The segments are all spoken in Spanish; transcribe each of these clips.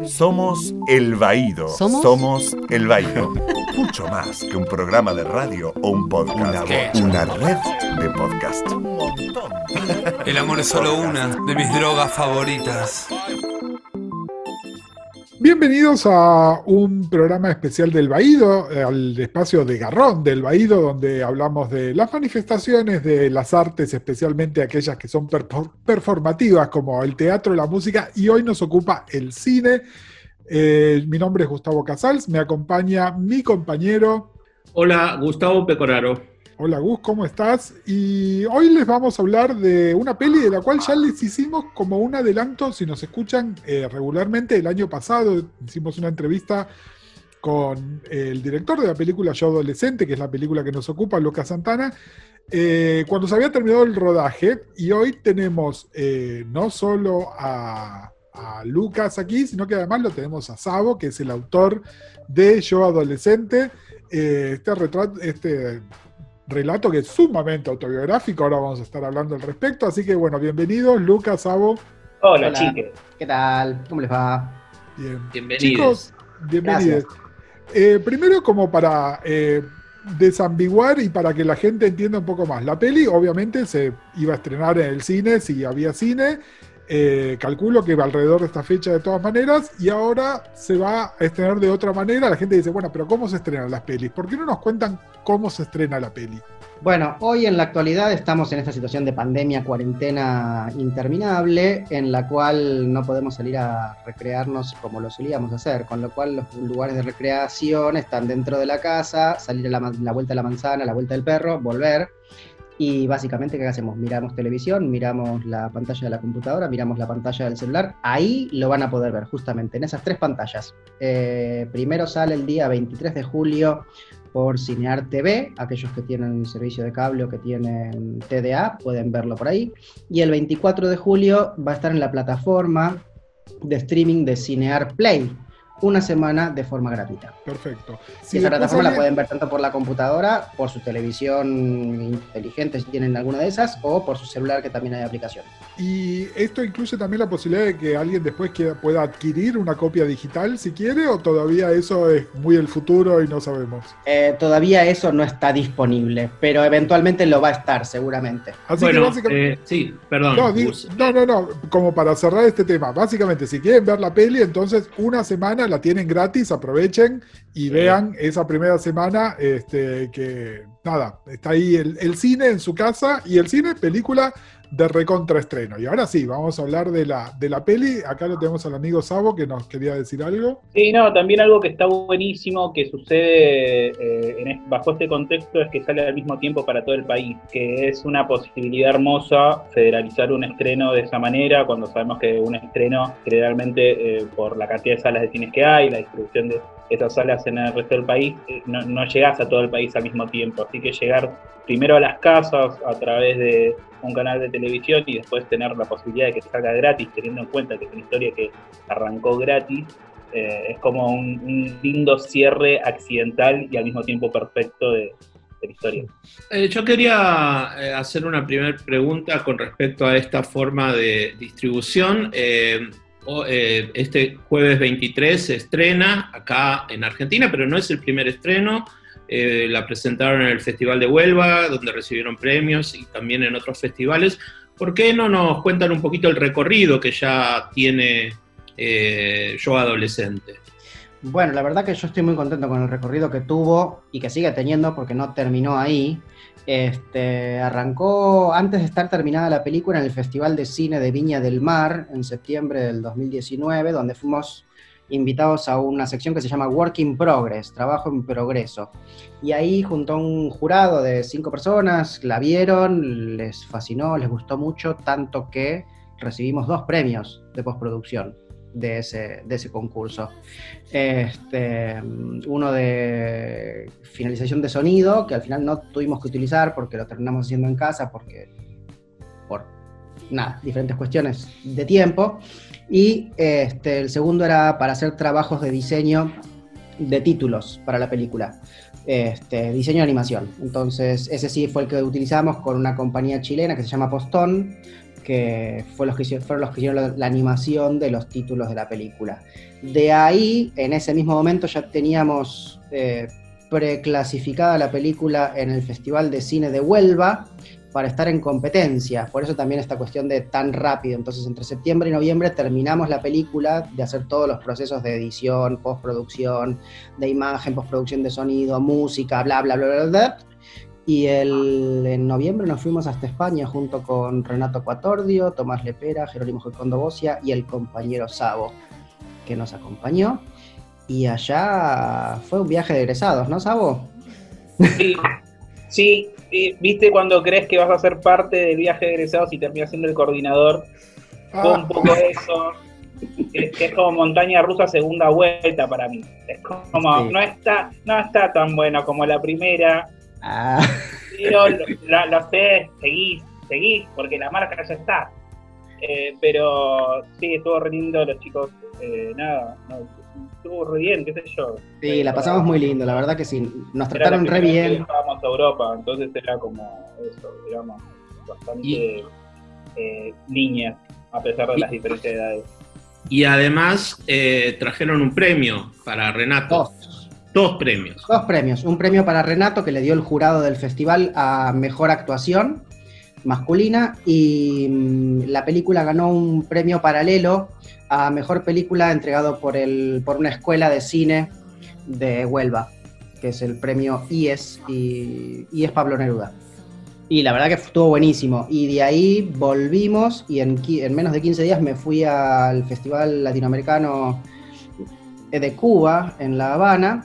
Somos El Baído. ¿Somos? El Baído. Mucho más que un programa de radio o un podcast. Una, red de podcast. Un montón. El amor es solo una de mis drogas favoritas. Bienvenidos a un programa especial del Baído, al espacio de Garrón del Baído, donde hablamos de las manifestaciones de las artes, especialmente aquellas que son performativas, como el teatro, la música, y hoy nos ocupa el cine. Eh, mi nombre es Gustavo Casals, me acompaña mi compañero. Hola, Gustavo Pecoraro. Hola Gus, ¿cómo estás? Y hoy les vamos a hablar de una peli de la cual ya les hicimos como un adelanto, si nos escuchan eh, regularmente, el año pasado hicimos una entrevista con el director de la película Yo Adolescente, que es la película que nos ocupa, Lucas Santana, eh, cuando se había terminado el rodaje, y hoy tenemos eh, no solo a, a, Lucas aquí, sino que además lo tenemos a Sabo, que es el autor de Yo Adolescente. este retrato, este relato que es sumamente autobiográfico, ahora vamos a estar hablando al respecto, así que bueno, bienvenidos, Lucas, Sabo. Hola, chicos. ¿Qué tal? ¿Cómo les va? Bien. Bienvenidos. Chicos, bienvenidos. Eh, primero como para eh, desambiguar y para que la gente entienda un poco más. La peli obviamente se iba a estrenar en el cine si había cine. Eh, calculo que va alrededor de esta fecha de todas maneras y ahora se va a estrenar de otra manera. La gente dice, bueno, pero ¿cómo se estrenan las pelis? ¿Por qué no nos cuentan cómo se estrena la peli? Bueno, hoy en la actualidad estamos en esta situación de pandemia, cuarentena interminable, en la cual no podemos salir a recrearnos como lo solíamos hacer, con lo cual los lugares de recreación están dentro de la casa, salir a la, la vuelta de la manzana, la vuelta del perro, volver. Y básicamente, ¿qué hacemos? Miramos televisión, miramos la pantalla de la computadora, miramos la pantalla del celular. Ahí lo van a poder ver, justamente, en esas tres pantallas. Eh, primero sale el día 23 de julio por Cinear TV. Aquellos que tienen servicio de cable o que tienen TDA pueden verlo por ahí. Y el 24 de julio va a estar en la plataforma de streaming de Cinear Play una semana de forma gratuita. Perfecto. Si esa plataforma la pueden ver tanto por la computadora, por su televisión inteligente si tienen alguna de esas, o por su celular que también hay aplicación. ¿Y esto incluye también la posibilidad de que alguien después pueda adquirir una copia digital si quiere o todavía eso es muy el futuro y no sabemos? Eh, todavía eso no está disponible, pero eventualmente lo va a estar seguramente. Así bueno, que básicamente... Eh, sí, perdón. No, no, no, no, como para cerrar este tema, básicamente si quieren ver la peli, entonces una semana la tienen gratis, aprovechen y vean esa primera semana este, que, nada, está ahí el, el, cine en su casa y el cine, película de recontraestreno. Y ahora sí, vamos a hablar de la, de la peli. Acá lo tenemos al amigo Sabo que nos quería decir algo. Sí, no, también algo que está buenísimo que sucede eh, en, bajo este contexto es que sale al mismo tiempo para todo el país, que es una posibilidad hermosa federalizar un estreno de esa manera, cuando sabemos que un estreno generalmente eh, por la cantidad de salas de cines que hay, la distribución de esas salas en el resto del país, eh, no, no llegas a todo el país al mismo tiempo. Así que llegar primero a las casas a través de un canal de televisión y después tener la posibilidad de que salga gratis, teniendo en cuenta que es una historia que arrancó gratis, eh, es como un, lindo cierre accidental y al mismo tiempo perfecto de, la historia. Eh, yo quería eh, hacer una primera pregunta con respecto a esta forma de distribución. este jueves 23 se estrena acá en Argentina, pero no es el primer estreno. Eh, la presentaron en el Festival de Huelva, donde recibieron premios y también en otros festivales. ¿Por qué no nos cuentan un poquito el recorrido que ya tiene eh, Yo Adolescente? Bueno, la verdad que yo estoy muy contento con el recorrido que tuvo y que sigue teniendo porque no terminó ahí. Este, arrancó antes de estar terminada la película en el Festival de Cine de Viña del Mar en septiembre del 2019, donde fuimos invitados a una sección que se llama Work in Progress, trabajo en progreso. Y ahí junto a un jurado de cinco personas, la vieron, les fascinó, les gustó mucho, tanto que recibimos dos premios de postproducción de ese, de ese concurso. Este, uno de finalización de sonido, que al final no tuvimos que utilizar porque lo terminamos haciendo en casa, porque por nada, diferentes cuestiones de tiempo. Y este, el segundo era para hacer trabajos de diseño de títulos para la película. Este, diseño de animación. Entonces, ese sí fue el que utilizamos con una compañía chilena que se llama Postón que fue los que fueron los que hicieron la, la animación de los títulos de la película. De ahí, en ese mismo momento, ya teníamos eh, preclasificada la película en el Festival de Cine de Huelva para estar en competencia. Por eso también esta cuestión de tan rápido. Entonces, entre septiembre y noviembre terminamos la película de hacer todos los procesos de edición, postproducción, de imagen, postproducción de sonido, música, bla, bla, bla, bla, bla. Y el, en noviembre nos fuimos hasta España junto con Renato Cuatordio, Tomás Lepera, Jerónimo Jocondo Bocia y el compañero Sabo, que nos acompañó. Y allá fue un viaje de egresados, ¿no, Sabo? Sí, sí, sí, viste cuando crees que vas a ser parte del viaje de egresados y terminas siendo el coordinador. Fue un poco eso. Es como montaña rusa segunda vuelta para mí. Es como, Sí. no está, no está tan bueno como la primera, Ah, pero lo, lo- lo sé, seguís, seguís, porque la marca ya está. Eh, pero sí, estuvo re lindo los chicos, eh, nada, no, estuvo re bien, qué sé yo. sí, la pasamos muy lindo, la verdad que sí. Nos Era trataron re bien. Viajábamos a Europa, entonces era como eso, digamos, bastante eh, niña, a pesar de Y- las diferencias de edades. Y además eh, trajeron un premio para Renato. Dos. Dos premios. Dos premios. Un premio para Renato que le dio el jurado del festival a mejor actuación masculina y mm, la película ganó un premio paralelo a mejor película entregado por, el, por una escuela de cine de Huelva, que es el premio IES y IES Pablo Neruda. Y la verdad que estuvo buenísimo. Y de ahí volvimos y en, en menos de 15 días me fui al Festival Latinoamericano de Cuba, en La Habana,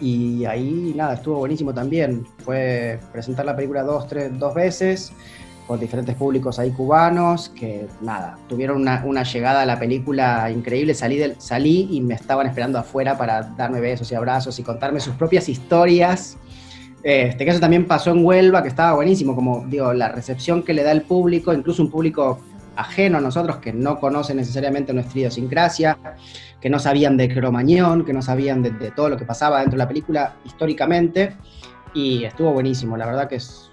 y ahí nada, estuvo buenísimo también. Fue presentar la película dos, tres, dos veces con diferentes públicos ahí cubanos que nada, tuvieron una, una llegada a la película increíble. Salí, salí y me estaban esperando afuera para darme besos y abrazos y contarme sus propias historias. Este, que eso también pasó en Huelva, que estaba buenísimo, como digo, la recepción que le da el público, incluso un público ajeno a nosotros que no conoce necesariamente nuestra idiosincrasia, que no sabían de Cromañón, que no sabían de, de todo lo que pasaba dentro de la película históricamente, y estuvo buenísimo, la verdad que es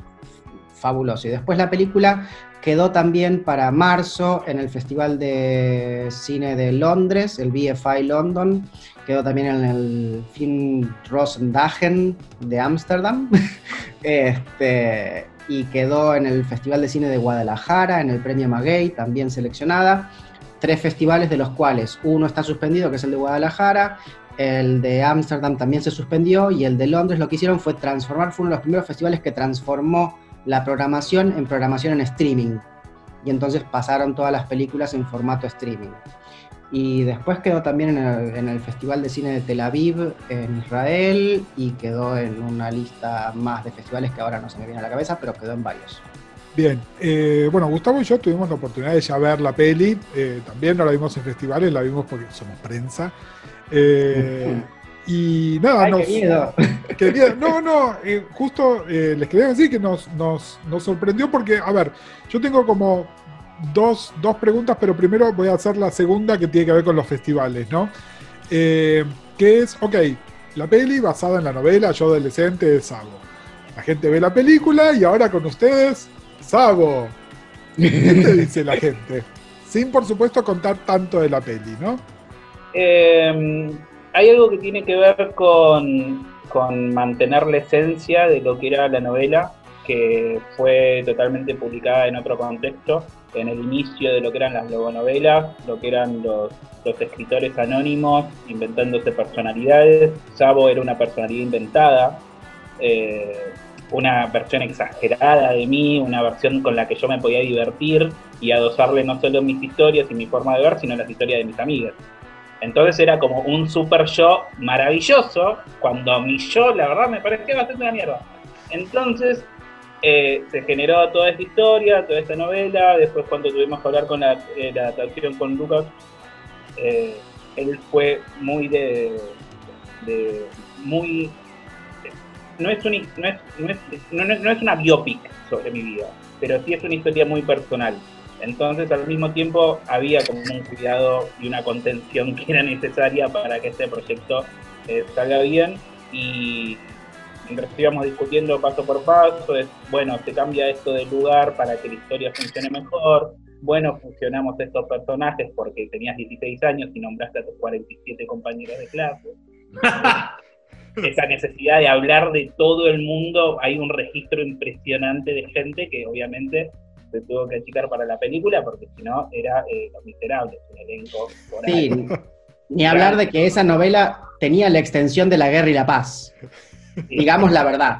fabuloso. Y después la película quedó también para marzo en el Festival de Cine de Londres, el BFI London, quedó también en el Film Rosendagen de Ámsterdam, este, y quedó en el Festival de Cine de Guadalajara, en el Premio Maguey, también seleccionada. Tres festivales de los cuales uno está suspendido, que es el de Guadalajara, el de Ámsterdam también se suspendió y el de Londres lo que hicieron fue transformar, fue uno de los primeros festivales que transformó la programación en programación en streaming. Y entonces pasaron todas las películas en formato streaming. Y después quedó también en el, en el Festival de Cine de Tel Aviv, en Israel, y quedó en una lista más de festivales que ahora no se me viene a la cabeza, pero quedó en varios. Bien, eh, bueno, Gustavo y yo tuvimos la oportunidad de ya ver la peli, eh, también no la vimos en festivales, la vimos porque somos prensa. Eh, y nada, ¡Ay, nos, qué miedo! no, no, eh, justo eh, les quería decir que nos, nos, nos sorprendió porque, a ver, yo tengo como dos, dos preguntas, pero primero voy a hacer la segunda que tiene que ver con los festivales, ¿no? Eh, que es, ok, la peli basada en la novela Yo adolescente de Sabo. La gente ve la película y ahora con ustedes, Sabo. ¿Qué te dice la gente? Sin, por supuesto, contar tanto de la peli, ¿no? Eh, hay algo que tiene que ver con, mantener la esencia de lo que era la novela, que fue totalmente publicada en otro contexto, en el inicio de lo que eran las logonovelas, lo que eran los, los escritores anónimos inventándose personalidades. Sabo era una personalidad inventada, eh, una versión exagerada de mí, una versión con la que yo me podía divertir y adosarle no solo mis historias y mi forma de ver, sino las historias de mis amigas. Entonces era como un super yo maravilloso, cuando mi yo, la verdad, me parecía bastante una mierda. Entonces eh, se generó toda esta historia, toda esta novela. Después, cuando tuvimos que hablar con la, eh, con Lucas, eh, él fue muy de. de muy. No es, un, no, es, no, es, no- no es una biopic sobre mi vida, pero sí es una historia muy personal. Entonces, al mismo tiempo, había como un cuidado y una contención que era necesaria para que este proyecto eh, salga bien. Y, mientras íbamos discutiendo paso por paso, es, bueno, se cambia esto de lugar para que la historia funcione mejor, bueno, funcionamos estos personajes porque tenías 16 años y nombraste a tus 47 compañeros de clase. Esa necesidad de hablar de todo el mundo, hay un registro impresionante de gente que obviamente se tuvo que achicar para la película porque si no era eh, Los Miserables, un elenco por Sí, ahí. ni hablar de que esa novela tenía la extensión de la guerra y la paz. Digamos la verdad.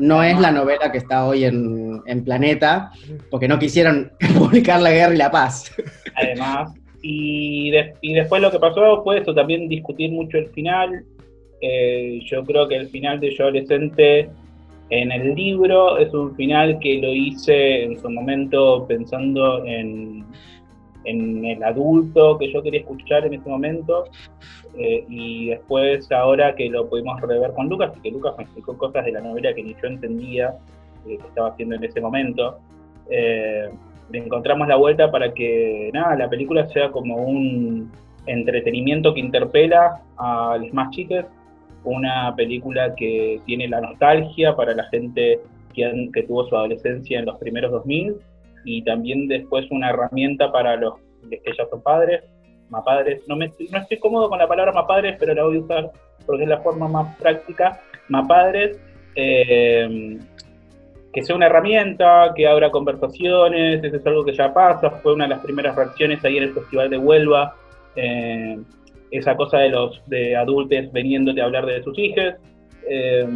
No es la novela que está hoy en, en Planeta, porque no quisieron publicar la guerra y la paz. además. Y, de- y después lo que pasó fue eso, también discutir mucho el final. Eh, yo creo que el final de Yo Adolescente en el libro es un final que lo hice en su momento pensando en, el adulto que yo quería escuchar en ese momento. Eh, y después, ahora que lo pudimos rever con Lucas, y que Lucas me explicó cosas de la novela que ni yo entendía eh, que estaba haciendo en ese momento. eh, le encontramos la vuelta para que nada, la película sea como un entretenimiento que interpela a los más chicos, una película que tiene la nostalgia para la gente que, tuvo su adolescencia en los primeros 2000 y también después una herramienta para los que ya son padres, más padres. No, me, no estoy cómodo con la palabra más padres, pero la voy a usar porque es la forma más práctica. Más padres. eh, que sea una herramienta, que abra conversaciones, eso es algo que ya pasa, fue una de las primeras reacciones ahí en el Festival de Huelva, eh, esa cosa de los de adultos veniéndote a hablar de sus hijos, eh,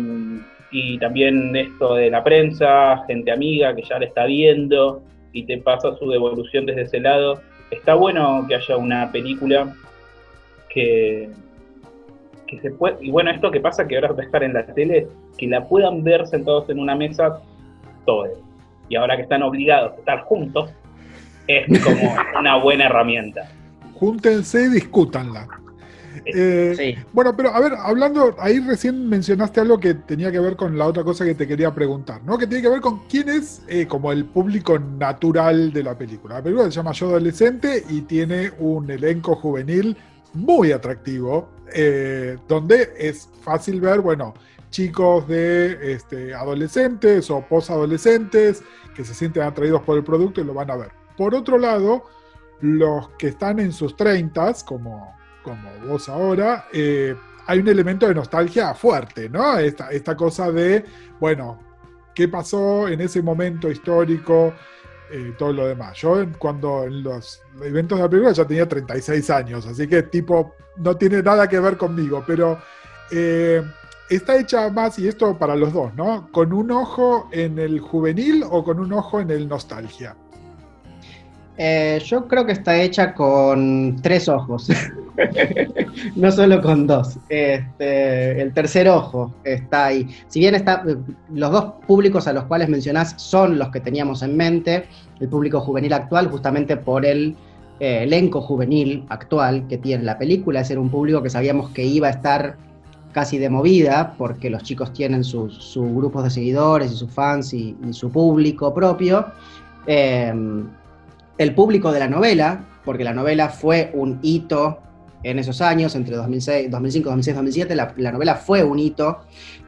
y también esto de la prensa, gente amiga que ya la está viendo y te pasa su devolución desde ese lado. Está bueno que haya una película que, que se puede, y bueno, esto que pasa que ahora va a estar en la tele, que la puedan ver sentados en una mesa todos. Y ahora que están obligados a estar juntos, es como una buena herramienta. Júntense y discútanla. Eh, Sí. Bueno, pero a ver, hablando, ahí recién mencionaste algo que tenía que ver con la otra cosa que te quería preguntar, ¿no? Que tiene que ver con quién es eh, como el público natural de la película. La película se llama Yo Adolescente y tiene un elenco juvenil muy atractivo, eh, donde es fácil ver, bueno, chicos de este, adolescentes o posadolescentes que se sienten atraídos por el producto y lo van a ver. Por otro lado, los que están en sus 30, como, como vos ahora, eh, hay un elemento de nostalgia fuerte, ¿no? Esta, esta cosa de, bueno, ¿qué pasó en ese momento histórico? Eh, todo lo demás. Yo cuando en los eventos de la película ya tenía 36 años, así que tipo, no tiene nada que ver conmigo, pero eh, está hecha más, y esto para los dos, ¿no? ¿Con un ojo en el juvenil o con un ojo en el nostalgia? Eh, yo creo que está hecha con tres ojos, no solo con dos. Este, el tercer ojo está ahí. Si bien está, los dos públicos a los cuales mencionás son los que teníamos en mente, el público juvenil actual, justamente por el eh, elenco juvenil actual que tiene la película, era un público que sabíamos que iba a estar casi de movida, porque los chicos tienen sus sus grupos de seguidores y sus fans y, y su público propio. Eh, el público de la novela, porque la novela fue un hito en esos años, entre 2006, 2005, 2006, 2007, la, la novela fue un hito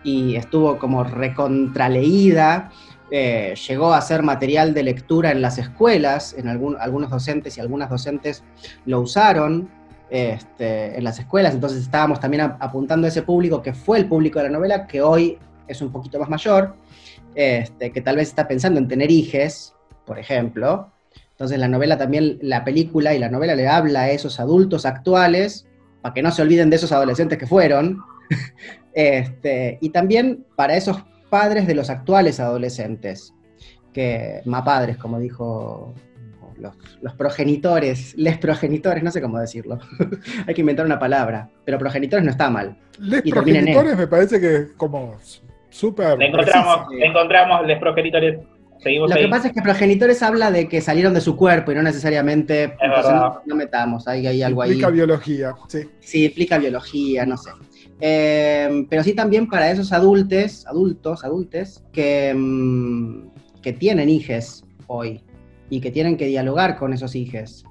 y estuvo como recontraleída, eh, llegó a ser material de lectura en las escuelas, en algunos docentes y algunas docentes lo usaron este, en las escuelas, entonces estábamos también apuntando a ese público que fue el público de la novela, que hoy es un poquito más mayor, este, que tal vez está pensando en tener hijes, por ejemplo, entonces la novela también, la película y la novela le habla a esos adultos actuales, para que no se olviden de esos adolescentes que fueron, este, y también para esos padres de los actuales adolescentes, que más padres, como dijo los, los progenitores, les progenitores, no sé cómo decirlo, hay que inventar una palabra, pero progenitores no está mal. Les Y en progenitores me parece que es como súper. Le encontramos, sí. le encontramos los progenitores. Seguimos Lo ahí. que pasa es que progenitores habla de que salieron de su cuerpo y no necesariamente, entonces verdad. no, no metamos, hay, hay algo ahí. Explica biología, sí. Sí, explica biología, no sé. Eh, pero sí también para esos adultos, adultos, adultes, que, mm, que tienen hijes hoy y que tienen que dialogar con esos hijes.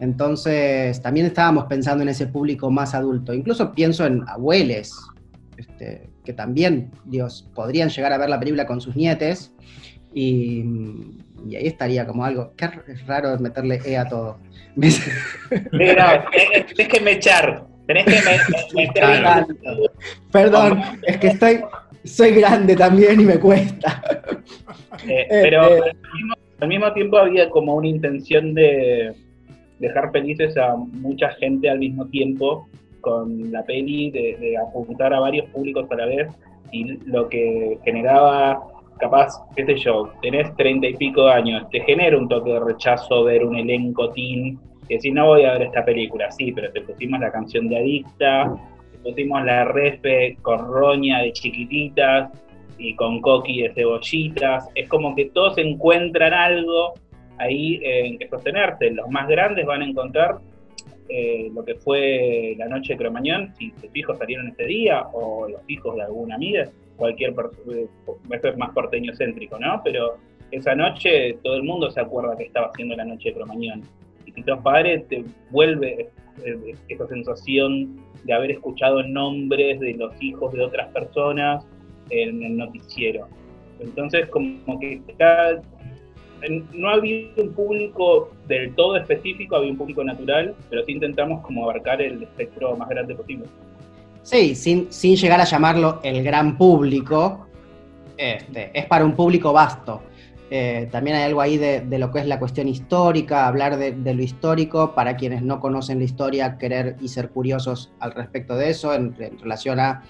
Entonces, también estábamos pensando en ese público más adulto. Incluso pienso en abuelos este, que también, Dios, podrían llegar a ver la película con sus nietes. Y, y ahí estaría como algo. Qué raro meterle E a todo. Mira, tenés que mechar. Tenés que me- meter Perdón, es que estoy, soy grande también y me cuesta. Eh, pero Eh, eh. Al, mismo, al mismo tiempo había como una intención de dejar felices a mucha gente al mismo tiempo con la peli, de, de apuntar a varios públicos a la vez y lo que generaba, capaz, qué sé yo, tenés treinta y pico de años, te genera un toque de rechazo ver un elenco teen y decir, no voy a ver esta película, sí, pero te pusimos la canción de Adicta, te pusimos la refe con roña de chiquititas, y con coqui de cebollitas. Es como que todos encuentran algo ahí en que sostenerse. Los más grandes van a encontrar eh, lo que fue la noche de Cromañón, si sus hijos salieron ese día, o los hijos de alguna amiga, cualquier persona, esto es más porteño céntrico, ¿no? Pero esa noche todo el mundo se acuerda que estaba haciendo la noche de Cromañón. Y sos padre, te vuelve eh, esa sensación de haber escuchado nombres de los hijos de otras personas en el noticiero. Entonces, como que cada- no había un público del todo específico, había un público natural, pero sí intentamos como abarcar el espectro más grande posible. Sí, sin, sin llegar a llamarlo el gran público, este, es para un público vasto. Eh, también hay algo ahí de, lo que es la cuestión histórica, hablar de, lo histórico, para quienes no conocen la historia, querer y ser curiosos al respecto de eso, en, en relación a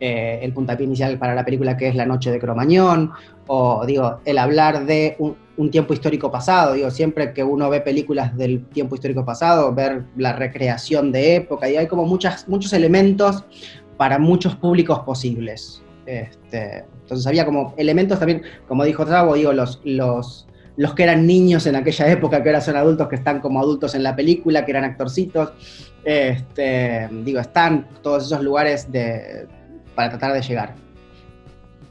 eh, el puntapié inicial para la película que es La Noche de Cromañón, o digo, el hablar de un, un tiempo histórico pasado, digo, siempre que uno ve películas del tiempo histórico pasado, ver la recreación de época, y hay como muchas, muchos elementos para muchos públicos posibles. Este, entonces había como elementos también, como dijo Trabo, digo, los, los, los que eran niños en aquella época, que ahora son adultos, que están como adultos en la película, que eran actorcitos, este, digo, están todos esos lugares de, para tratar de llegar.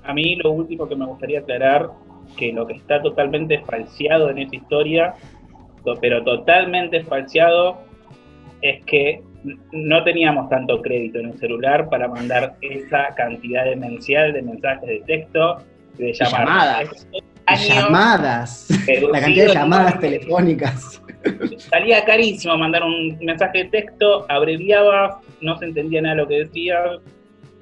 A mí lo último que me gustaría aclarar, que lo que está totalmente falseado en esa historia, to- pero totalmente falseado, es que no teníamos tanto crédito en el celular para mandar esa cantidad demencial de mensajes de texto, de llamadas. llamadas. llamadas, la cantidad de llamadas telefónicas. Salía carísimo mandar un mensaje de texto, abreviaba, no se entendía nada de lo que decía.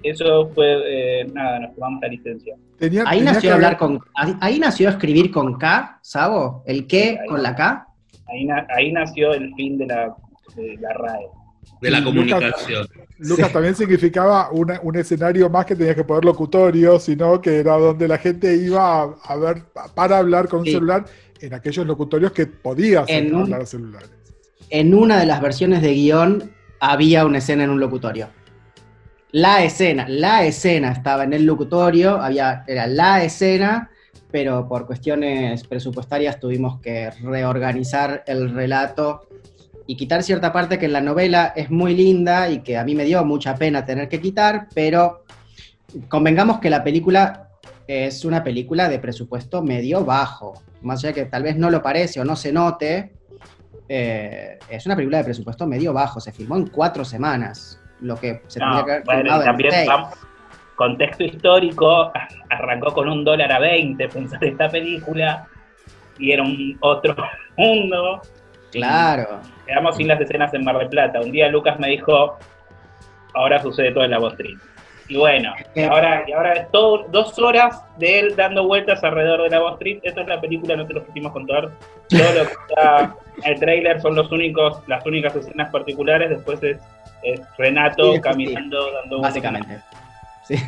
Eso fue, eh, nada, nos tomamos la licencia. Tenía- Ahí tenía nació hablar con, ahí, ahí nació a escribir con K, Sabo, el qué Ahí. con la K. Ahí, na- ahí nació el fin de la, de la RAE. de la comunicación. Lucas Sí. también significaba una- un escenario más que tenías que poner locutorio, sino que era donde la gente iba a, a ver para hablar con un celular en aquellos locutorios que podías En un- hablar a celulares. En una de las versiones de guion había una escena en un locutorio. La escena, la escena estaba en el locutorio, había, era la escena, pero por cuestiones presupuestarias tuvimos que reorganizar el relato y quitar cierta parte que en la novela es muy linda y que a mí me dio mucha pena tener que quitar, pero convengamos que la película es una película de presupuesto medio bajo, más allá que tal vez no lo parece o no se note, eh, es una película de presupuesto medio bajo, se filmó en cuatro semanas, lo que se No, tendría que haber bueno, y en también vamos- contexto histórico, arrancó con un dólar a 20 pensar esta película y era un otro mundo. Claro. Quedamos sin las escenas en Mar del Plata. Un día Lucas me dijo, ahora sucede todo en la Street. Y bueno, y ahora, y ahora es todo, dos horas de él dando vueltas alrededor de la Wall Street. Esa es la película, no te lo quisimos contar. Todo lo que está en el trailer son los únicos, las únicas escenas particulares. Después es, es Renato Sí, caminando, dando vueltas. Básicamente. Sí.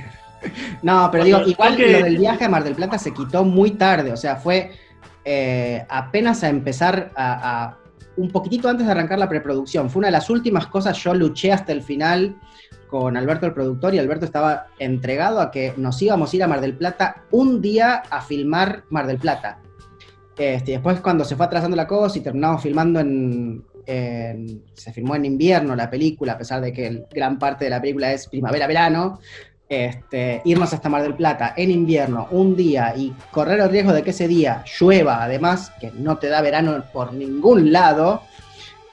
No, pero digo, igual que- lo del viaje a Mar del Plata se quitó muy tarde, o sea, fue eh, apenas a empezar a, a- un poquitito antes de arrancar la preproducción. Fue una de las últimas cosas, yo luché hasta el final con Alberto el productor y Alberto estaba entregado a que nos íbamos a ir a Mar del Plata un día a filmar Mar del Plata. Este, después cuando se fue atrasando la cosa y terminamos filmando en, se filmó en invierno la película, a pesar de que gran parte de la película es primavera-verano, este, irnos hasta Mar del Plata en invierno, un día, y correr el riesgo de que ese día llueva, además, que no te da verano por ningún lado,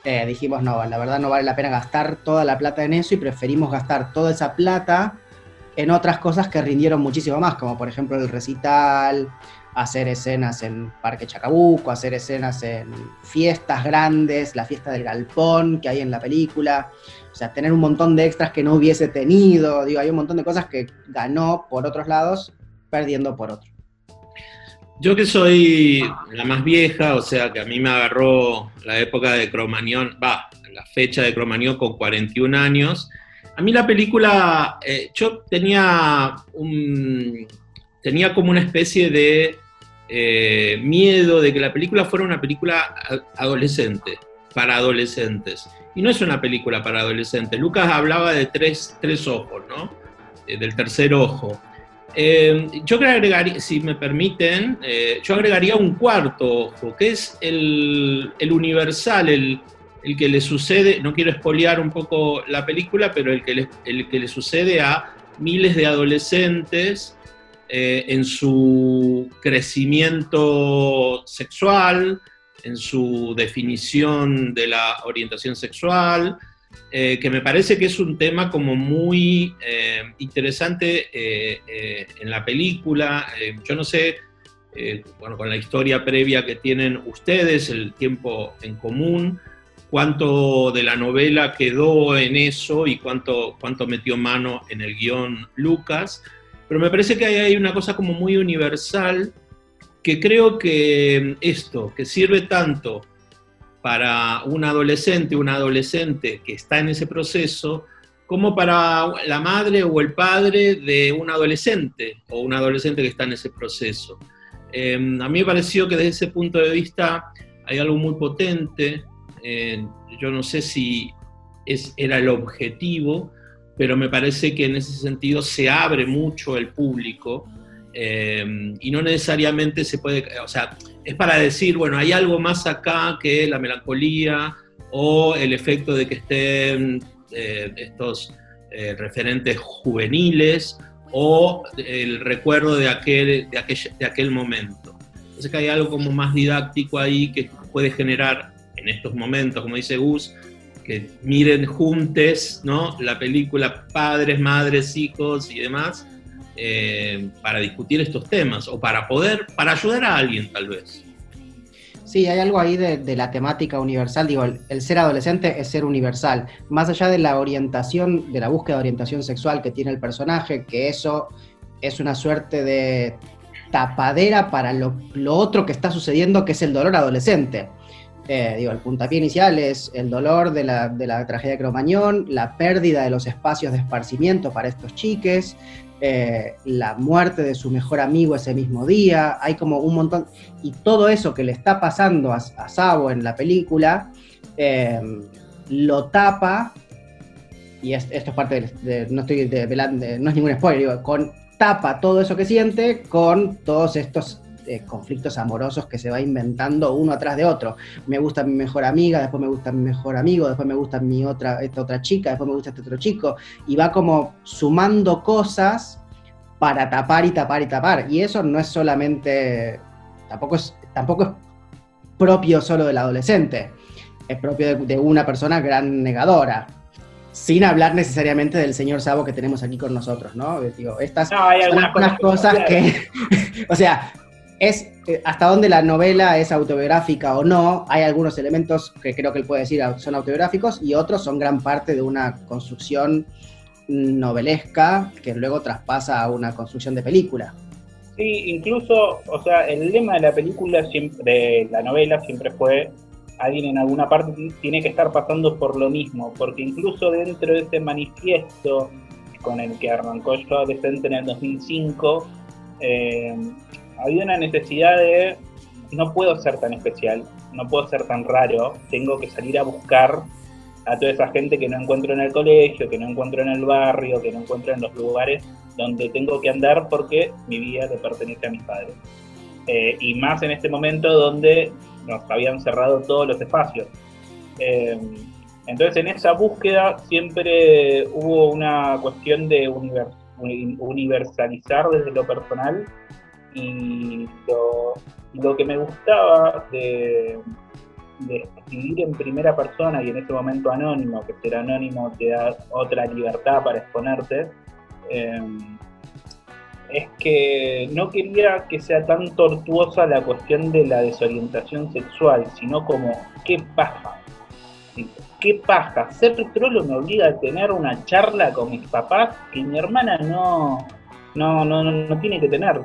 eh, dijimos, no, la verdad no vale la pena gastar toda la plata en eso y preferimos gastar toda esa plata en otras cosas que rindieron muchísimo más, como por ejemplo el recital, hacer escenas en Parque Chacabuco, hacer escenas en fiestas grandes, la fiesta del galpón que hay en la película, o sea, tener un montón de extras que no hubiese tenido, digo, hay un montón de cosas que ganó por otros lados, perdiendo por otros. Yo que soy la más vieja, o sea, que a mí me agarró la época de Cromañón, va, la fecha de Cromañón con 41 años, a mí la película, eh, yo tenía un, tenía como una especie de eh, miedo de que la película fuera una película adolescente, para adolescentes. Y no es una película para adolescentes. Lucas hablaba de tres, tres ojos, ¿no? Eh, del tercer ojo. Eh, yo agregaría, si me permiten, yo agregaría un cuarto ojo, que es el, el universal, el, el, que le sucede, no quiero espolear un poco la película, pero el que le, el que le sucede a miles de adolescentes eh, en su crecimiento sexual, en su definición de la orientación sexual, eh, que me parece que es un tema como muy eh, interesante en la película. yo no sé, bueno, con la historia previa que tienen ustedes, el tiempo en común, cuánto de la novela quedó en eso y cuánto, cuánto metió mano en el guion Lucas. Pero me parece que hay una cosa como muy universal que creo que esto, que sirve tanto para un adolescente, una adolescente que está en ese proceso, como para la madre o el padre de un adolescente o un adolescente que está en ese proceso. Em, a mí me pareció que desde ese punto de vista hay algo muy potente. Eh, yo no sé si es, era el objetivo, pero me parece que en ese sentido se abre mucho el público eh, y no necesariamente se puede, o sea, es para decir, bueno, hay algo más acá que la melancolía o el efecto de que estén eh, estos eh, referentes juveniles o el recuerdo de aquel, de, aquel, de aquel momento. Entonces que hay algo como más didáctico ahí que puede generar en estos momentos, como dice Gus, que miren juntes ¿no? la película Padres, Madres, Hijos y demás, eh, para discutir estos temas o para poder, para ayudar a alguien tal vez. Sí, hay algo ahí de, la temática universal. Digo, el, ser adolescente es ser universal. Más allá de la orientación, de la búsqueda de orientación sexual que tiene el personaje, que eso es una suerte de tapadera para lo, lo otro que está sucediendo, que es el dolor adolescente. Eh, digo, el puntapié inicial es el dolor de la, tragedia de Cromañón, la pérdida de los espacios de esparcimiento para estos chiques, eh, la muerte de su mejor amigo ese mismo día, hay como un montón, y todo eso que le está pasando a, Sabo en la película, em, lo tapa, y esto es parte de, no estoy no es ningún spoiler, con, tapa todo eso que siente con todos estos eh, conflictos amorosos que se va inventando uno atrás de otro. Me gusta mi mejor amiga, después me gusta mi mejor amigo, después me gusta mi otra, esta otra chica, después me gusta este otro chico, y va como sumando cosas para tapar y tapar y tapar. Y eso no es solamente, tampoco es, tampoco es propio solo del adolescente, es propio de, una persona gran negadora sin hablar necesariamente del señor Sabo que tenemos aquí con nosotros, ¿no? Digo, estas son algunas cosas que, o sea, es eh, hasta dónde la novela es autobiográfica o no. Hay algunos elementos que creo que él puede decir son autobiográficos y otros son gran parte de una construcción novelesca que luego traspasa a una construcción de película. Sí, incluso, o sea, el lema de la película, siempre, de la novela, siempre fue alguien en alguna parte tiene que estar pasando por lo mismo, porque incluso dentro de ese manifiesto con el que arrancó yo adolescente en el 2005, eh, había una necesidad de, no puedo ser tan especial, no puedo ser tan raro, tengo que salir a buscar a toda esa gente que no encuentro en el colegio, que no encuentro en el barrio, que no encuentro en los lugares donde tengo que andar porque mi vida le pertenece a mis padres. Eh, y más en este momento donde nos habían cerrado todos los espacios. Eh, entonces en esa búsqueda siempre hubo una cuestión de universalizar desde lo personal y lo, que me gustaba de, escribir en primera persona y en este momento anónimo, que ser anónimo te da otra libertad para exponerte, em, es que no quería que sea tan tortuosa la cuestión de la desorientación sexual, sino como, ¿qué paja? ¿Qué paja? Ser trolo me obliga a tener una charla con mis papás que mi hermana no, no, no, no tiene que tener.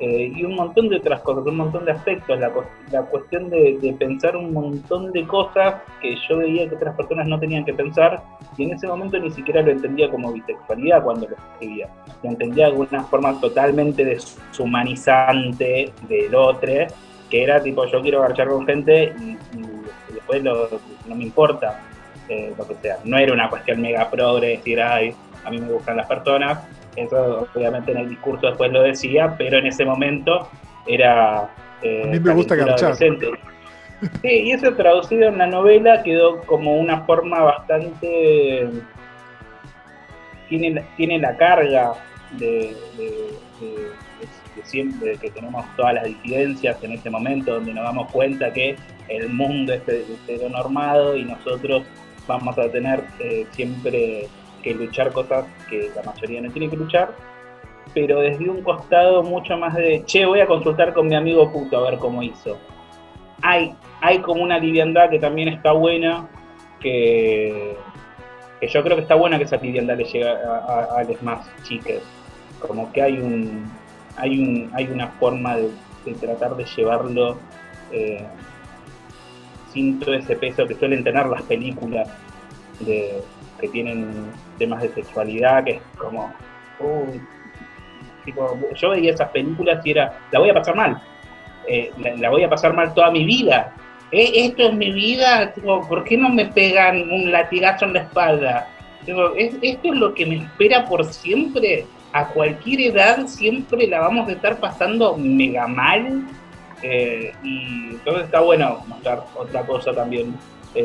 Eh, y un montón de otras cosas, un montón de aspectos, la, la cuestión de, pensar un montón de cosas que yo veía que otras personas no tenían que pensar y en ese momento ni siquiera lo entendía como bisexualidad cuando lo escribía, lo entendía de una forma totalmente deshumanizante del otro, que era tipo yo quiero marchar con gente y, después no me importa eh, lo que sea, no era una cuestión mega progre, decir, ay, a mí me gustan las personas, eso obviamente en el discurso después lo decía, pero en ese momento era... Eh, a mí me gusta garchar. Sí, y eso traducido en la novela quedó como una forma bastante... Tiene, tiene la carga de, siempre que tenemos todas las disidencias en este momento, donde nos damos cuenta que el mundo es normado y nosotros vamos a tener eh, siempre que luchar cosas que la mayoría no tiene que luchar, pero desde un costado mucho más de, che, voy a consultar con mi amigo puto a ver cómo hizo. Hay, hay como una liviandad que también está buena, que, que yo creo que está buena que esa liviandad le llegue a, a, los más chiques. Como que hay un hay un hay una forma de, tratar de llevarlo eh, sin todo ese peso que suelen tener las películas de, que tienen temas de sexualidad, que es como, yo veía esas películas y era, la voy a pasar mal, eh, la, voy a pasar mal toda mi vida. Eh, esto es mi vida, ¿por qué no me pegan un latigazo en la espalda? esto es lo que me espera por siempre. A cualquier edad siempre la vamos a estar pasando mega mal. Eh, y entonces está bueno mostrar otra cosa también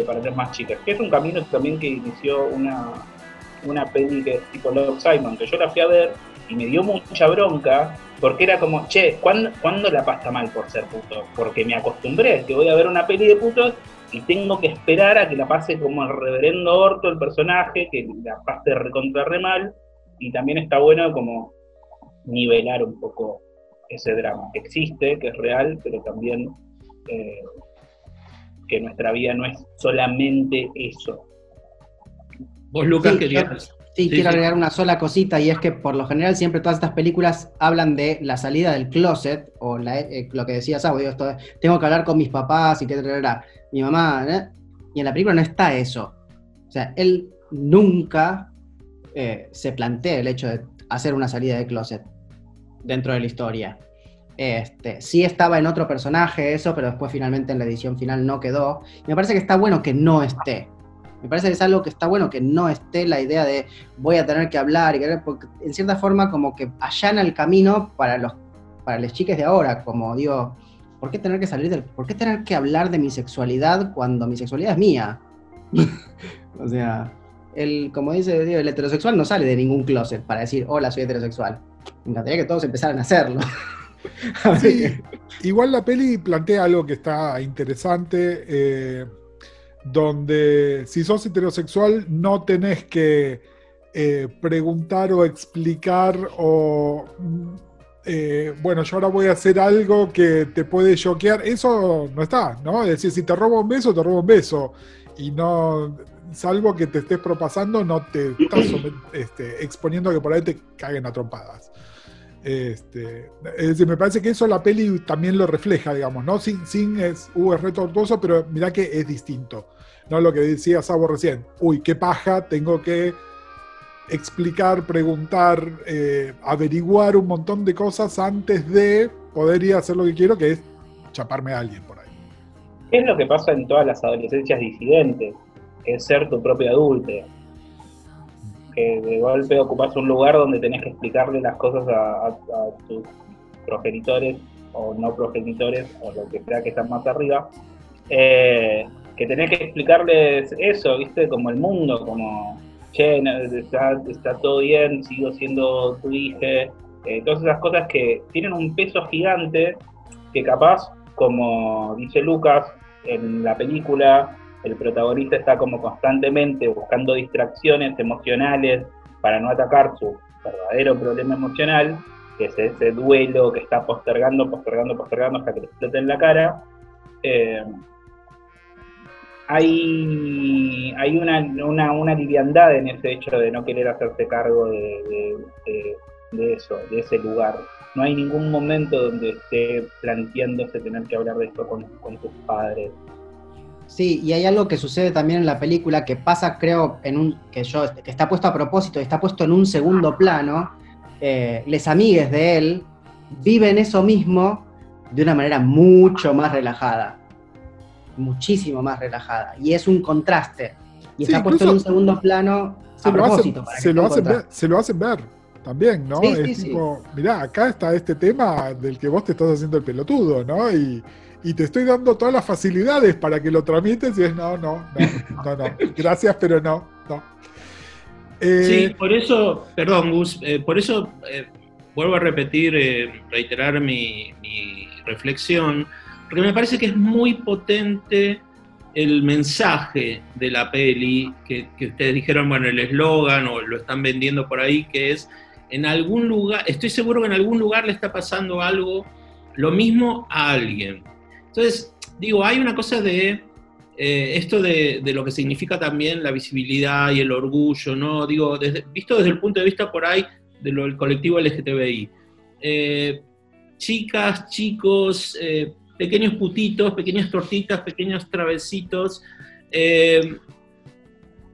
para ser más chicas, que es un camino también que inició una, una peli que es tipo Love Simon, que yo la fui a ver y me dio mucha bronca, porque era como, che, ¿cuándo, la pasta mal por ser puto? Porque me acostumbré, que voy a ver una peli de putos y tengo que esperar a que la pase como el reverendo orto el personaje, que la pase recontra re mal, y también está bueno como nivelar un poco ese drama, que existe, que es real, pero también eh, que nuestra vida no es solamente eso. Vos, Lucas, querías... Sí, quiero agregar una sola cosita y es que por lo general siempre todas estas películas hablan de la salida del closet o eh, lo que decía Sabo, esto, tengo que hablar con mis papás y que mi mamá, ¿eh? y en la película no está eso. O sea, él nunca eh, se plantea el hecho de hacer una salida del closet dentro de la historia. Este, sí estaba en otro personaje eso, pero después finalmente en la edición final no quedó. me parece que está bueno que no esté. Me parece que es algo que está bueno que no esté la idea de voy a tener que hablar y porque en cierta forma como que allana el camino para los para las chicas de ahora, como digo, ¿por qué tener que salir del por qué tener que hablar de mi sexualidad cuando mi sexualidad es mía? o sea, el como dice el heterosexual no sale de ningún closet para decir, "Hola, soy heterosexual." Me encantaría que todos empezaran a hacerlo. igual la peli plantea algo que está interesante, eh, donde si sos heterosexual no tenés que eh, preguntar o explicar o... Eh, bueno, yo ahora voy a hacer algo que te puede choquear. Eso no está, ¿no? Es decir, si te robo un beso, te robo un beso. Y no, salvo que te estés propasando, no te estás este, exponiendo a que por ahí te caguen a trompadas. Este, es decir, me parece que eso la peli también lo refleja, digamos, ¿no? Sin, es, uh, pero mira que es distinto. ¿No? Lo que decía Sabo recién, uy, qué paja, tengo que explicar, preguntar, eh, averiguar un montón de cosas antes de poder ir a hacer lo que quiero, que es chaparme a alguien por ahí. ¿Qué es lo que pasa en todas las adolescencias disidentes? Es ser tu propio adulto que de golpe ocupas un lugar donde tenés que explicarle las cosas a, tus progenitores o no progenitores o lo que sea que están más arriba, eh, que tenés que explicarles eso, ¿viste? Como el mundo, como, che, está, todo bien, sigo siendo tu hija, eh, todas esas cosas que tienen un peso gigante que capaz, como dice Lucas en la película, el protagonista está como constantemente buscando distracciones emocionales para no atacar su verdadero problema emocional, que es ese duelo que está postergando, postergando, postergando hasta que le explote en la cara, eh, hay, hay una, una, una, liviandad en ese hecho de no querer hacerse cargo de, eso, de ese lugar. No hay ningún momento donde esté planteándose tener que hablar de esto con, con tus padres. Sí, y hay algo que sucede también en la película que pasa, creo, en un que yo que está puesto a propósito y está puesto en un segundo plano. Eh, les amigues de él viven eso mismo de una manera mucho más relajada muchísimo más relajada. Y es un contraste. Y está puesto en un segundo plano a propósito. se, lo hacen ver, se lo hacen ver también, ¿no? es tipo, mirá, acá está este tema del que vos te estás haciendo el pelotudo, ¿no? Y, te estoy dando todas las facilidades para que lo tramites y es no, no, no, no, no. Gracias, pero no, no. sí, eh, por eso, perdón, Gus, eh, por eso eh, vuelvo a repetir, reiterar mi, mi reflexión porque me parece que es muy potente el mensaje de la peli, que, ustedes dijeron, bueno, el eslogan o lo están vendiendo por ahí, que es, en algún lugar, estoy seguro que en algún lugar le está pasando algo, lo mismo a alguien. Entonces, digo, hay una cosa de eh, esto de, lo que significa también la visibilidad y el orgullo, ¿no? Digo, visto desde el punto de vista por ahí del colectivo LGTBI. Eh, chicas, chicos, eh, pequeños putitos, pequeñas tortitas, pequeños travesitos.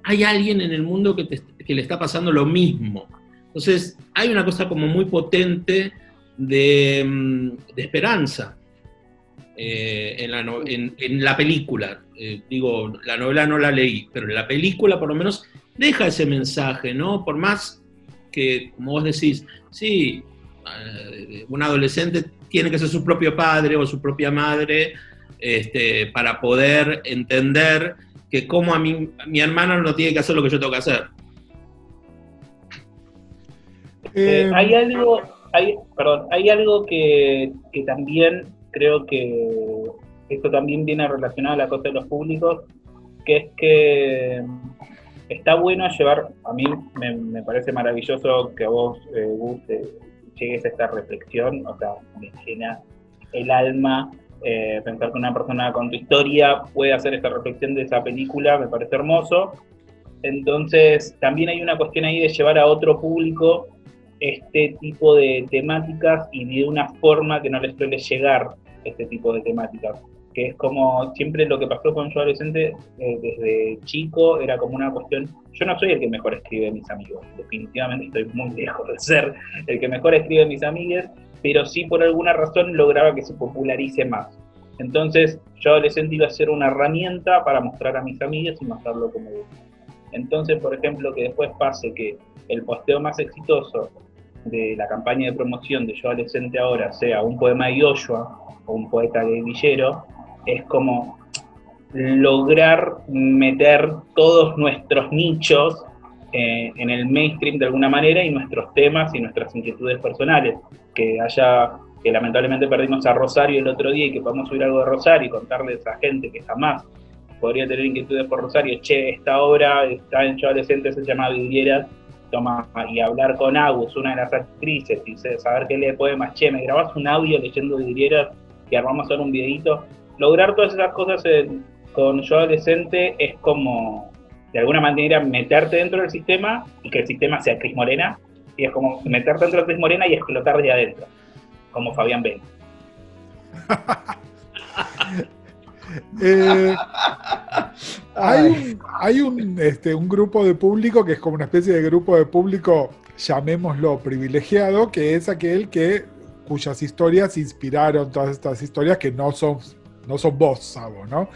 Hay alguien en el mundo que, le está pasando lo mismo. Entonces, hay una cosa como muy potente de, mm, esperanza eh, en, la película. Eh, digo, la novela no la leí, pero en la película por lo menos deja ese mensaje, ¿no? Por más que, como vos decís, sí, un adolescente tiene que ser su propio padre o su propia madre este, para poder entender que como a mi, mi hermana no tiene que hacer lo que yo tengo que hacer. Eh, eh, hay algo, hay, perdón, hay algo que, también creo que esto también viene relacionado a la cosa de los públicos, que es que está bueno llevar, a mí me, parece maravilloso que a vos, eh, guste llegues a esta reflexión, o sea, me llena el alma eh, pensar que una persona con tu historia puede hacer esta reflexión de esa película, me parece hermoso. Entonces, también hay una cuestión ahí de llevar a otro público este tipo de temáticas y de una forma que no les suele llegar este tipo de temáticas que es como siempre lo que pasó con yo adolescente eh, desde chico, era como una cuestión, yo no soy el que mejor escribe mis amigos, definitivamente estoy muy lejos de ser el que mejor escribe mis amigos, pero sí por alguna razón lograba que se popularice más. Entonces yo adolescente iba a ser una herramienta para mostrar a mis amigos y mostrarlo como yo. Entonces, por ejemplo, que después pase que el posteo más exitoso de la campaña de promoción de Yo Adolescente ahora sea un poema de Joshua o un poeta de Villero, es como lograr meter todos nuestros nichos eh, en el mainstream de alguna manera y nuestros temas y nuestras inquietudes personales. Que haya, que lamentablemente perdimos a Rosario el otro día y que podamos subir algo de Rosario y contarle a gente que jamás podría tener inquietudes por Rosario, che, esta obra está en Yo Adolescente, se llama Vidrieras, toma, y hablar con Agus, una de las actrices, y saber qué lee poemas, che, me grabas un audio leyendo Vidrieras y armamos ahora un videito lograr todas esas cosas con yo adolescente es como, de alguna manera, meterte dentro del sistema y que el sistema sea Cris Morena, y es como meterte dentro de Cris Morena y explotar de adentro, como Fabián Ben. Eh, hay un, este, un grupo de público que es como una especie de grupo de público, llamémoslo privilegiado, que es aquel que cuyas historias inspiraron todas estas historias que no son no son vos, Sabo, ¿no?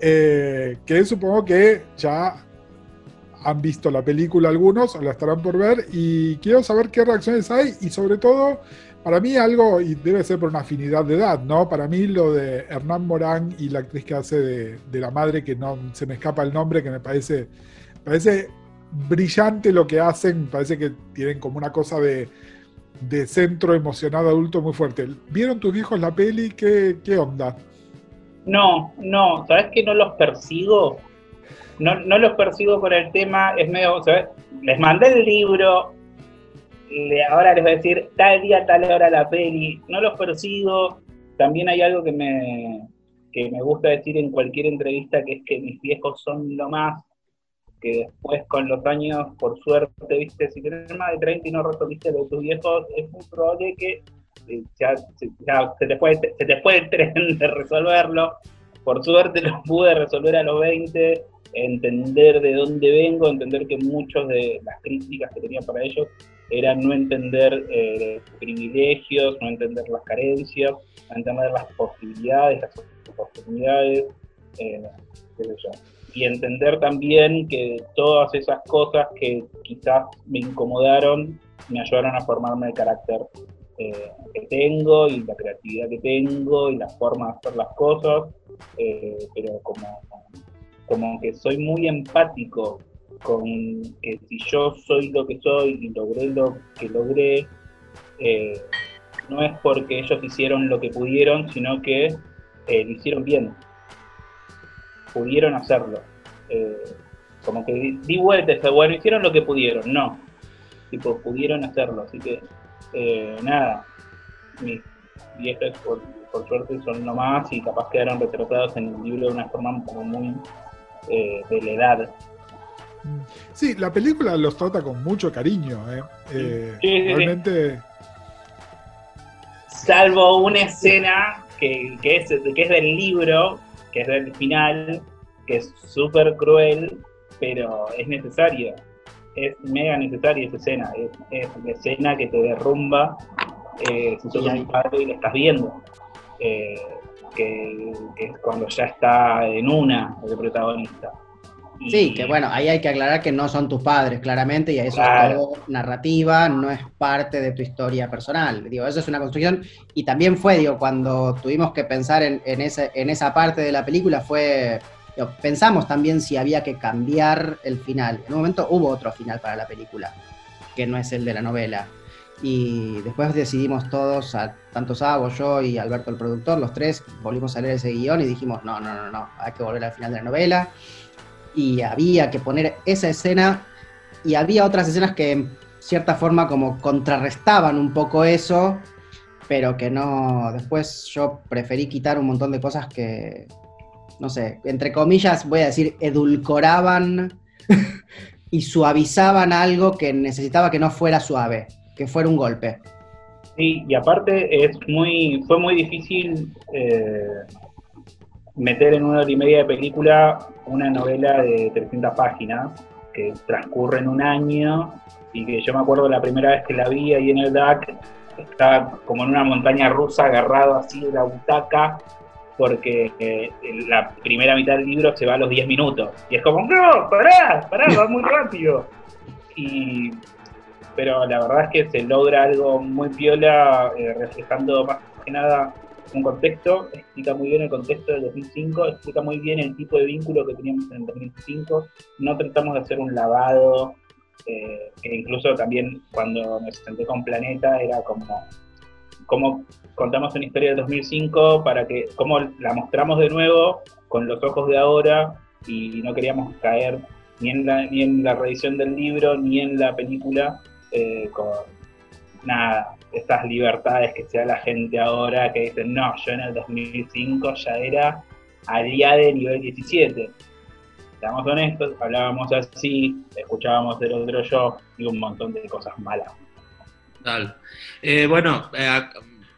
Eh, que supongo que ya han visto la película algunos, o la estarán por ver, y quiero saber qué reacciones hay, y sobre todo, para mí algo, y debe ser por una afinidad de edad, ¿no? Para mí lo de Hernán Morán y la actriz que hace de, la madre, que no se me escapa el nombre, que me parece, parece brillante lo que hacen, parece que tienen como una cosa de, de centro emocionado adulto muy fuerte. ¿Vieron tus hijos la peli? ¿Qué, qué onda? No, no, ¿sabes que no los persigo? No, no los persigo por el tema, es medio, ¿sabes? Les mandé el libro, ahora les voy a decir tal día, tal hora la peli. No los persigo. También hay algo que me, que me gusta decir en cualquier entrevista, que es que mis viejos son lo más, que después con los años, por suerte, viste, si tienes más de 30 y no resolviste lo de tus viejos, es muy probable que eh, ya, se, te fue, se te fue el tren de resolverlo. Por suerte lo pude resolver a los 20, entender de dónde vengo, entender que muchas de las críticas que tenía para ellos eran no entender eh, privilegios, no entender las carencias, no entender las posibilidades, las oportunidades, eh, y entender también que todas esas cosas que quizás me incomodaron me ayudaron a formarme el carácter eh, que tengo y la creatividad que tengo y la forma de hacer las cosas, eh, pero como, como que soy muy empático con que si yo soy lo que soy y logré lo que logré, eh, no es porque ellos hicieron lo que pudieron, sino que lo hicieron bien, pudieron hacerlo. como que di vueltas, bueno, hicieron lo que pudieron, no, tipo, pudieron hacerlo, así que eh, nada, mis viejas por, suerte son nomás y capaz quedaron retratados en el libro de una forma como muy eh, de la edad. Sí, la película los trata con mucho cariño, ¿eh? eh realmente... Salvo una escena que, que, es, que es del libro, que es del final, que es súper cruel, pero es necesario es mega necesaria esa escena, es, la escena que te derrumba eh, si sos un padre y la estás viendo. Eh, que, es cuando ya está en una el protagonista. Sí, que bueno, ahí hay que aclarar que no son tus padres, claramente, y eso es todo narrativa, no es parte de tu historia personal. Digo, eso es una construcción, y también fue, digo, cuando tuvimos que pensar en, en, ese, en esa parte de la película, fue Pensamos también si había que cambiar el final. En un momento hubo otro final para la película, que no es el de la novela. Y después decidimos todos, tanto Sabo, yo y Alberto el productor, los tres, volvimos a leer ese guion y dijimos, no, no, no, no, hay que volver al final de la novela. Y había que poner esa escena y había otras escenas que en cierta forma como contrarrestaban un poco eso, pero que no, después yo preferí quitar un montón de cosas que, no sé, entre comillas voy a decir, edulcoraban y suavizaban algo que necesitaba que no fuera suave, que fuera un golpe. Sí, y aparte es muy, fue muy difícil eh, meter en una hora y media de película una novela de 300 páginas que transcurre en un año y que yo me acuerdo la primera vez que la vi ahí en el DAC, estaba como en una montaña rusa agarrado así de la butaca porque eh, la primera mitad del libro se va a los 10 minutos. Y es como, no, pará, pará, va muy rápido. Y, pero la verdad es que se logra algo muy piola, eh, reflejando más que nada un contexto, explica muy bien el contexto del 2005, explica muy bien el tipo de vínculo que teníamos en el 2005. No tratamos de hacer un lavado, eh, que incluso también cuando me senté con Planeta era como cómo contamos una historia del 2005 para que, cómo la mostramos de nuevo con los ojos de ahora y no queríamos caer ni en la, ni en la reedición del libro ni en la película eh, con nada, estas libertades que se da la gente ahora que dicen, no, yo en el 2005 ya era aliada de nivel 17. Seamos honestos, hablábamos así, escuchábamos del otro yo y un montón de cosas malas. Eh, bueno, eh,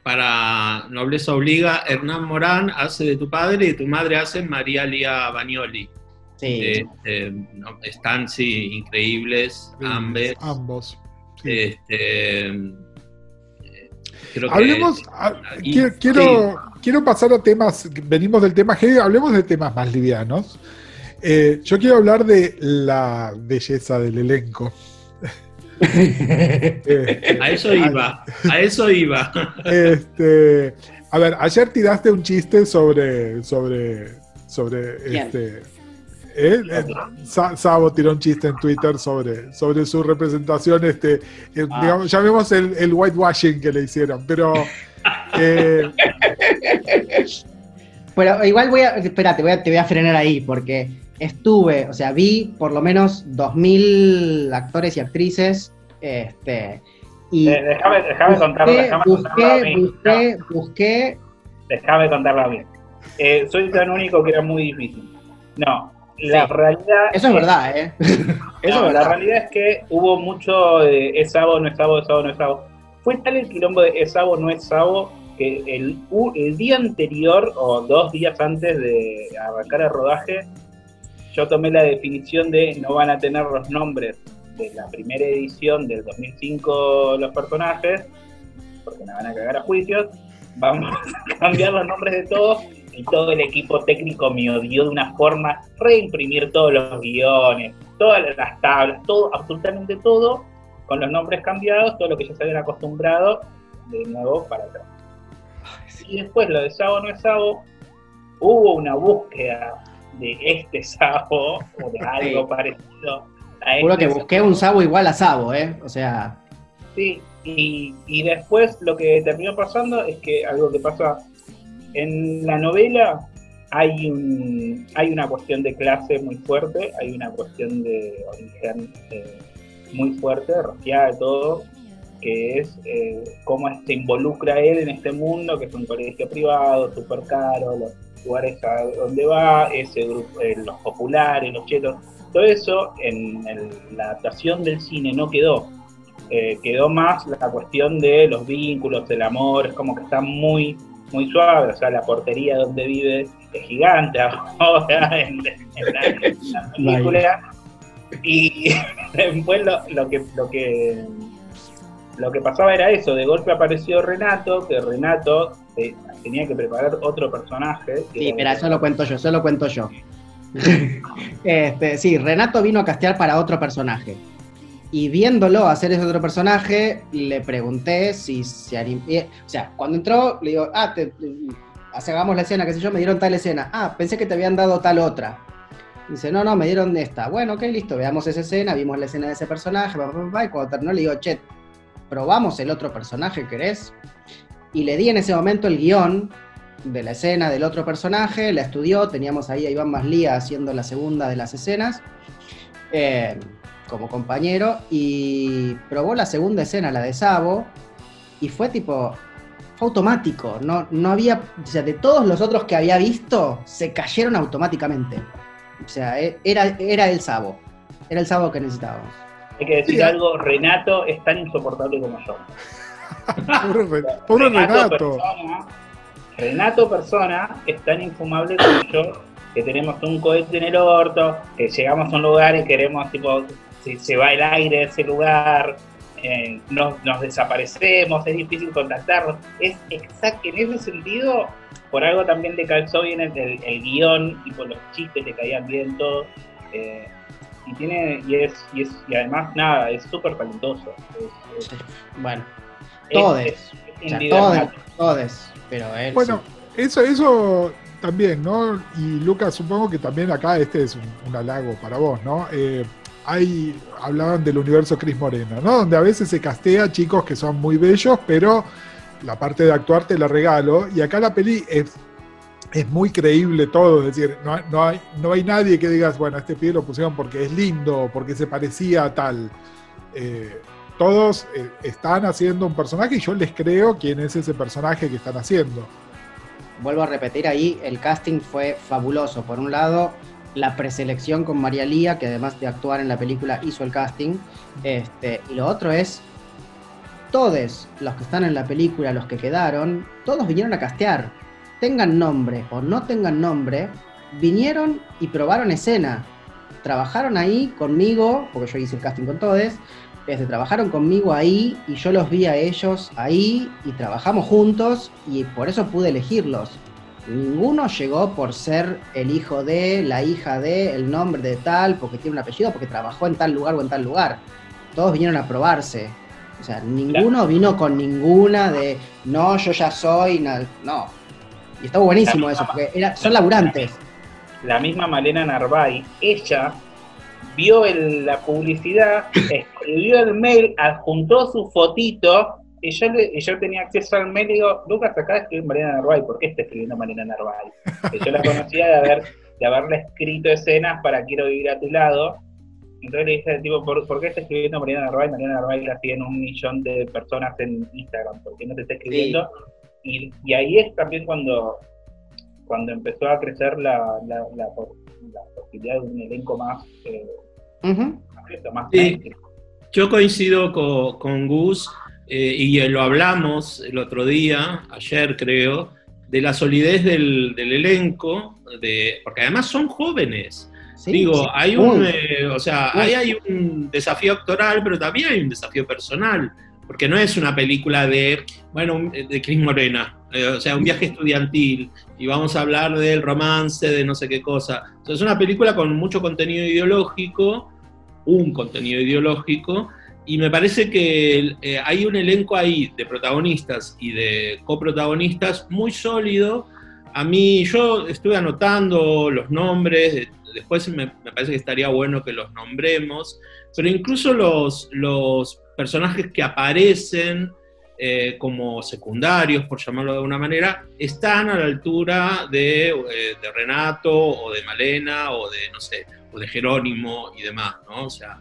para Nobleza Obliga, Hernán Morán hace de tu padre y tu madre hace María Lía Bagnoli. Sí. Este, están, sí, increíbles, ambos. Ambos. Este, Hablemos, quiero, quiero, pasar a temas, venimos del tema G, hablemos de temas más livianos. Eh, yo quiero hablar de la belleza del elenco. a eso iba, a eso iba. Este, a ver, ayer tiraste un chiste sobre, sobre, sobre este. ¿Eh? Eh, Sabo tiró un chiste en Twitter sobre, sobre su representación, este, eh, ah. digamos, llamemos el, el, whitewashing que le hicieron, pero pero igual voy a, espérate, voy a, te voy a frenar ahí, porque estuve, o sea, vi por lo menos 2.000 actores y actrices, este, Y Eh, Déjame, déjame contarlo, busqué, déjame contarlo a busqué, mí. busqué, busqué. Déjame contarlo a mí. Eh, soy tan único que era muy difícil. No, la Sí. realidad. Eso es verdad, ¿eh? Eso no, es La verdad. realidad es que hubo mucho de es sabo, no es sabo, es sabo, no es sabo. Fue tal el quilombo de es sabo, no es sabo, que el, el día anterior o dos días antes de arrancar el rodaje, yo tomé la definición de no van a tener los nombres de la primera edición del 2005 los personajes, porque me van a cagar a juicios, vamos a cambiar los nombres de todos y todo el equipo técnico me odió de una forma, reimprimir todos los guiones, todas las tablas, todo, absolutamente todo, con los nombres cambiados, todo lo que ya se habían acostumbrado, de nuevo para atrás. Y después lo de Sabo no es Sabo, hubo una búsqueda de este Sabo o de algo Sí. parecido a Juro este que busqué un Sabo igual a Sabo, ¿eh? O sea, Sí, y, y después lo que terminó pasando es que algo que pasa en la novela hay un, hay una cuestión de clase muy fuerte, hay una cuestión de origen eh, muy fuerte, rociada de todo, que es eh, cómo se involucra él en este mundo, que es un colegio privado, súper caro, los lugares a donde va, ese grupo, eh, los populares, los chetos, todo eso en el- la adaptación del cine no quedó. Eh, quedó más la cuestión de los vínculos, el amor, es como que está muy, muy suave, o sea, la portería donde vive es gigante ahora en, en la, en la película. Y después lo, lo que, lo que lo que pasaba era eso, de golpe apareció Renato, que Renato eh, tenía que preparar otro personaje. sí, mira, eso lo cuento yo, eso lo cuento yo. este, sí, Renato vino a castear para otro personaje. Y viéndolo hacer ese otro personaje, le pregunté si se anim- eh, O sea, cuando entró, le digo, ah, te, la escena, qué sé yo, me dieron tal escena. Ah, pensé que te habían dado tal otra. Dice, no, no, me dieron esta. Bueno, ok, listo, veamos esa escena, vimos la escena de ese personaje, pa, pa, pa, y cuando terminó le digo, che, probamos el otro personaje, ¿querés? Y le di en ese momento el guion de la escena del otro personaje, la estudió, teníamos ahí a Iván Maslía haciendo la segunda de las escenas, eh, como compañero, y probó la segunda escena, la de Sabo, y fue tipo, fue automático, no, no había, o sea, de todos los otros que había visto, se cayeron automáticamente. O sea, e- era, era el Sabo, era el Sabo que necesitábamos. Hay que decir Sí. algo, Renato es tan insoportable como yo. Pobre, Re- pobre Renato. Persona, Renato persona es tan infumable como yo, que tenemos un cohete en el orto, que llegamos a un lugar y queremos, tipo, si se va el aire de ese lugar, eh, nos, nos desaparecemos, es difícil contactarnos. Es exacto, en ese sentido, por algo también le calzó bien el, el- el guion, tipo los chistes le caían bien todo. eh, y tiene, y es, y es, y además nada, es súper talentoso. Es- es- Bueno, es- todos. o sea, todos, todos, pero él Bueno, sí. eso, eso también, ¿no? Y Lucas, supongo que también acá este es un, un halago para vos, ¿no? Eh, hay, hablaban del universo Cris Morena, ¿no? Donde a veces se castea chicos que son muy bellos, pero la parte de actuar te la regalo. Y acá la peli es, es muy creíble todo, es decir, no, no, hay, no hay nadie que digas, bueno, este pie lo pusieron porque es lindo, porque se parecía a tal. Eh, todos eh, están haciendo un personaje y yo les creo quién es ese personaje que están haciendo. vuelvo a repetir ahí, el casting fue fabuloso. Por un lado, la preselección con María Lía, que además de actuar en la película hizo el casting. Este, y lo otro es, todos los que están en la película, los que quedaron, todos vinieron a castear. Tengan nombre o no tengan nombre, vinieron y probaron escena. Trabajaron ahí conmigo, porque yo hice el casting con todos, este, trabajaron conmigo ahí y yo los vi a ellos ahí y trabajamos juntos y por eso pude elegirlos. Ninguno llegó por ser el hijo de, la hija de, el nombre de tal, porque tiene un apellido, porque trabajó en tal lugar o en tal lugar. Todos vinieron a probarse. O sea, ninguno vino con ninguna de, no, yo ya soy, na-". no. Y estaba buenísimo eso, porque era, son laburantes. la misma Malena Narváez, ella vio el- la publicidad, escribió el mail, adjuntó su fotito, y yo, le- y yo tenía acceso al mail y digo, Lucas, acá escribe Malena Narváez, ¿por qué está escribiendo Malena Narváez? Que yo la conocía de, haber, de haberle escrito escenas para Quiero vivir a tu lado, Entonces le dije, tipo, ¿por, ¿por qué está escribiendo Mariana Narváez? Mariana Narváez la siguen un millón de personas en Instagram, ¿por qué no te está escribiendo? Y, y ahí es también cuando, cuando empezó a crecer la, la, la, la posibilidad de un elenco más, eh, más, más Sí. Yo coincido con, con Gus eh, y lo hablamos el otro día, ayer creo, de la solidez del, del elenco, de, porque además son jóvenes. Sí, Digo, sí. hay un, eh, o sea, ahí hay un desafío actoral, pero también hay un desafío personal, porque no es una película de, bueno, un- de Cris Morena, eh, o sea, un viaje estudiantil, y vamos a hablar del romance, de no sé qué cosa. O sea, es una película con mucho contenido ideológico, un contenido ideológico, y me parece que eh, hay un elenco ahí de protagonistas y de coprotagonistas muy sólido. A mí, yo estuve anotando los nombres, de- después me, parece que estaría bueno que los nombremos, pero incluso los, los personajes que aparecen eh, como secundarios, por llamarlo de alguna manera, están a la altura de, eh, de Renato o de Malena o de, no sé, o de Jerónimo y demás, ¿no? O sea,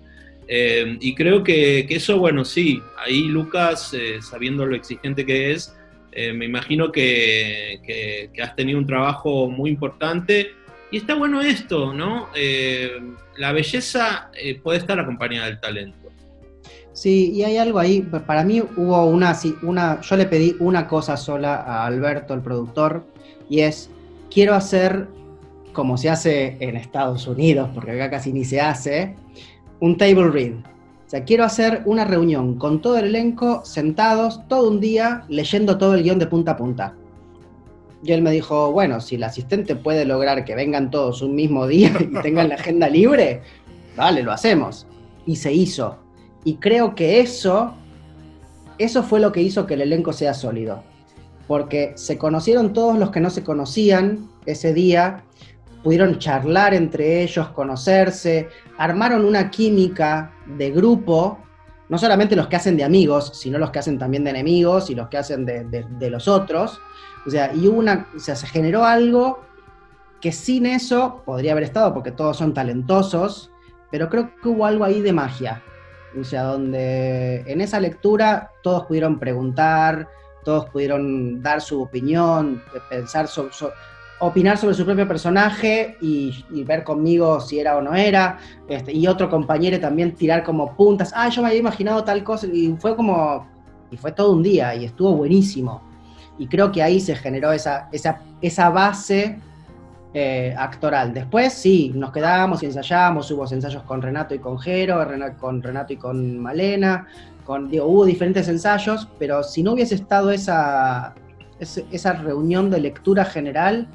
eh, y creo que, eso, bueno, sí, ahí Lucas, eh, sabiendo lo exigente que es, eh, me imagino que, que- has tenido un trabajo muy importante. Y está bueno esto, ¿no? Eh, la belleza eh, puede estar acompañada del talento. Sí, y hay algo ahí, para mí hubo una, sí, una, yo le pedí una cosa sola a Alberto, el productor, y es, quiero hacer, como se hace en Estados Unidos, porque acá casi ni se hace, un table read. O sea, quiero hacer una reunión con todo el elenco, sentados, todo un día, leyendo todo el guion de punta a punta. Y él me dijo, bueno, si el asistente puede lograr que vengan todos un mismo día y tengan la agenda libre, vale, lo hacemos. Y se hizo. Y creo que eso, eso fue lo que hizo que el elenco sea sólido. Porque se conocieron todos los que no se conocían ese día, pudieron charlar entre ellos, conocerse, armaron una química de grupo, no solamente los que hacen de amigos, sino los que hacen también de enemigos y los que hacen de, los otros. O sea, y una, o sea, se generó algo que sin eso podría haber estado, porque todos son talentosos, pero creo que hubo algo ahí de magia. O sea, donde en esa lectura todos pudieron preguntar, todos pudieron dar su opinión, pensar sobre, opinar sobre su propio personaje y, y ver conmigo si era o no era. Este, y otro compañero también tirar como puntas. Ah, yo me había imaginado tal cosa. Y fue como. Y fue todo un día y estuvo buenísimo. Y creo que ahí se generó esa, esa, esa base eh, actoral. Después sí, nos quedamos y ensayamos, hubo ensayos con Renato y con Jero, con Renato y con Malena, con, digo, hubo diferentes ensayos, pero si no hubiese estado esa, esa reunión de lectura general,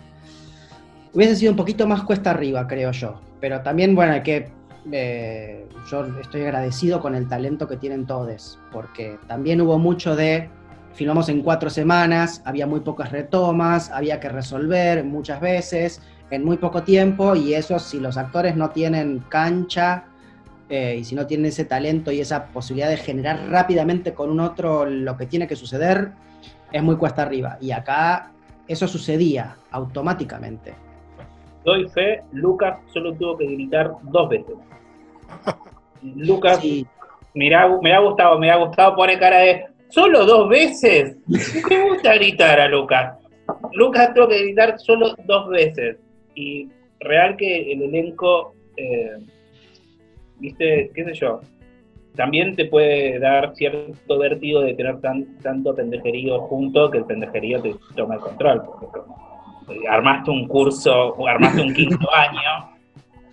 hubiese sido un poquito más cuesta arriba, creo yo. Pero también, bueno, hay que... eh, yo estoy agradecido con el talento que tienen todos, porque también hubo mucho de filmamos en cuatro semanas, había muy pocas retomas, había que resolver muchas veces, en muy poco tiempo, y eso si los actores no tienen cancha eh, y si no tienen ese talento y esa posibilidad de generar rápidamente con un otro lo que tiene que suceder, es muy cuesta arriba. Y acá eso sucedía automáticamente. Doy fe, Lucas solo tuvo que gritar dos veces. Lucas, Sí, me ha, me ha gustado, me ha gustado poner cara de. ¿Solo dos veces? Me gusta gritar a Lucas. Lucas tuvo que gritar solo dos veces. Y real que el elenco, eh, viste, qué sé yo, también te puede dar cierto vértigo de tener tan, tanto pendejerío junto que el pendejerío te toma el control. Porque armaste un curso, o armaste un quinto año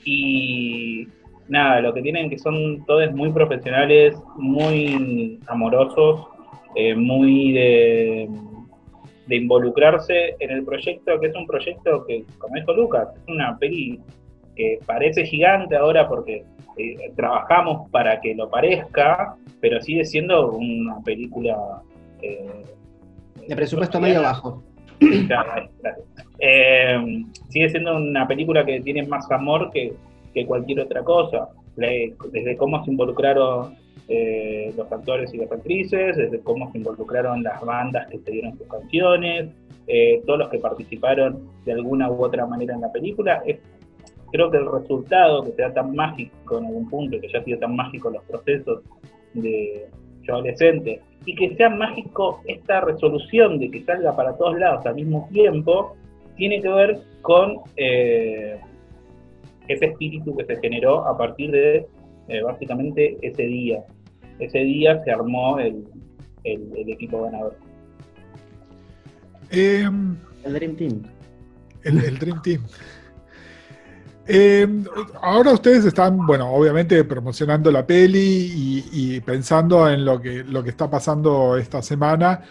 y nada, lo que tienen que son todos muy profesionales, muy amorosos, eh, muy de, de involucrarse en el proyecto, que es un proyecto que, como dijo Lucas, es una peli que parece gigante ahora porque eh, trabajamos para que lo parezca, pero sigue siendo una película... eh, de presupuesto medio bajo. Eh, sigue siendo una película que tiene más amor que, cualquier otra cosa. Desde cómo se involucraron eh, los actores y las actrices, desde cómo se involucraron las bandas que se dieron sus canciones, eh, todos los que participaron de alguna u otra manera en la película. Creo que el resultado que sea tan mágico en algún punto, que ya ha sido tan mágico los procesos de adolescente, y que sea mágico esta resolución de que salga para todos lados al mismo tiempo, tiene que ver con eh, ese espíritu que se generó a partir de eh, básicamente ese día. Ese día se armó el, equipo ganador. Em, el Dream Team. El, Dream Team. Em, ahora ustedes están, bueno, obviamente promocionando la peli y, pensando en lo que, lo que está pasando esta semana.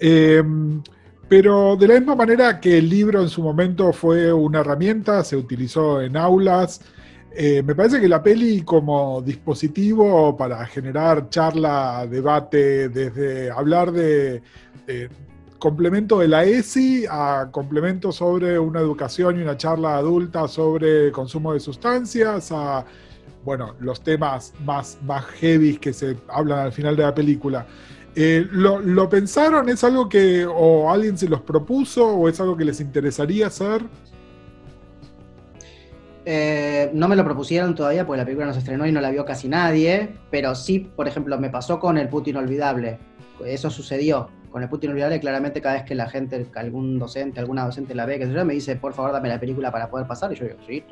Em, pero de la misma manera que el libro en su momento fue una herramienta, se utilizó en aulas, eh, me parece que la peli como dispositivo para generar charla, debate, desde hablar de, complemento de la ESI a complemento sobre una educación y una charla adulta sobre consumo de sustancias, a bueno, los temas más, más heavy que se hablan al final de la película. Eh, ¿lo, pensaron? ¿Es algo que o alguien se los propuso o es algo que les interesaría hacer? Eh, no me lo propusieron todavía porque la película no se estrenó y no la vio casi nadie, pero sí, por ejemplo, me pasó con El Puto Inolvidable. Eso sucedió. Con El Puto Inolvidable, claramente cada vez que la gente, algún docente, alguna docente la ve, que me dice, por favor, dame la película para poder pasar. Y yo digo, sí,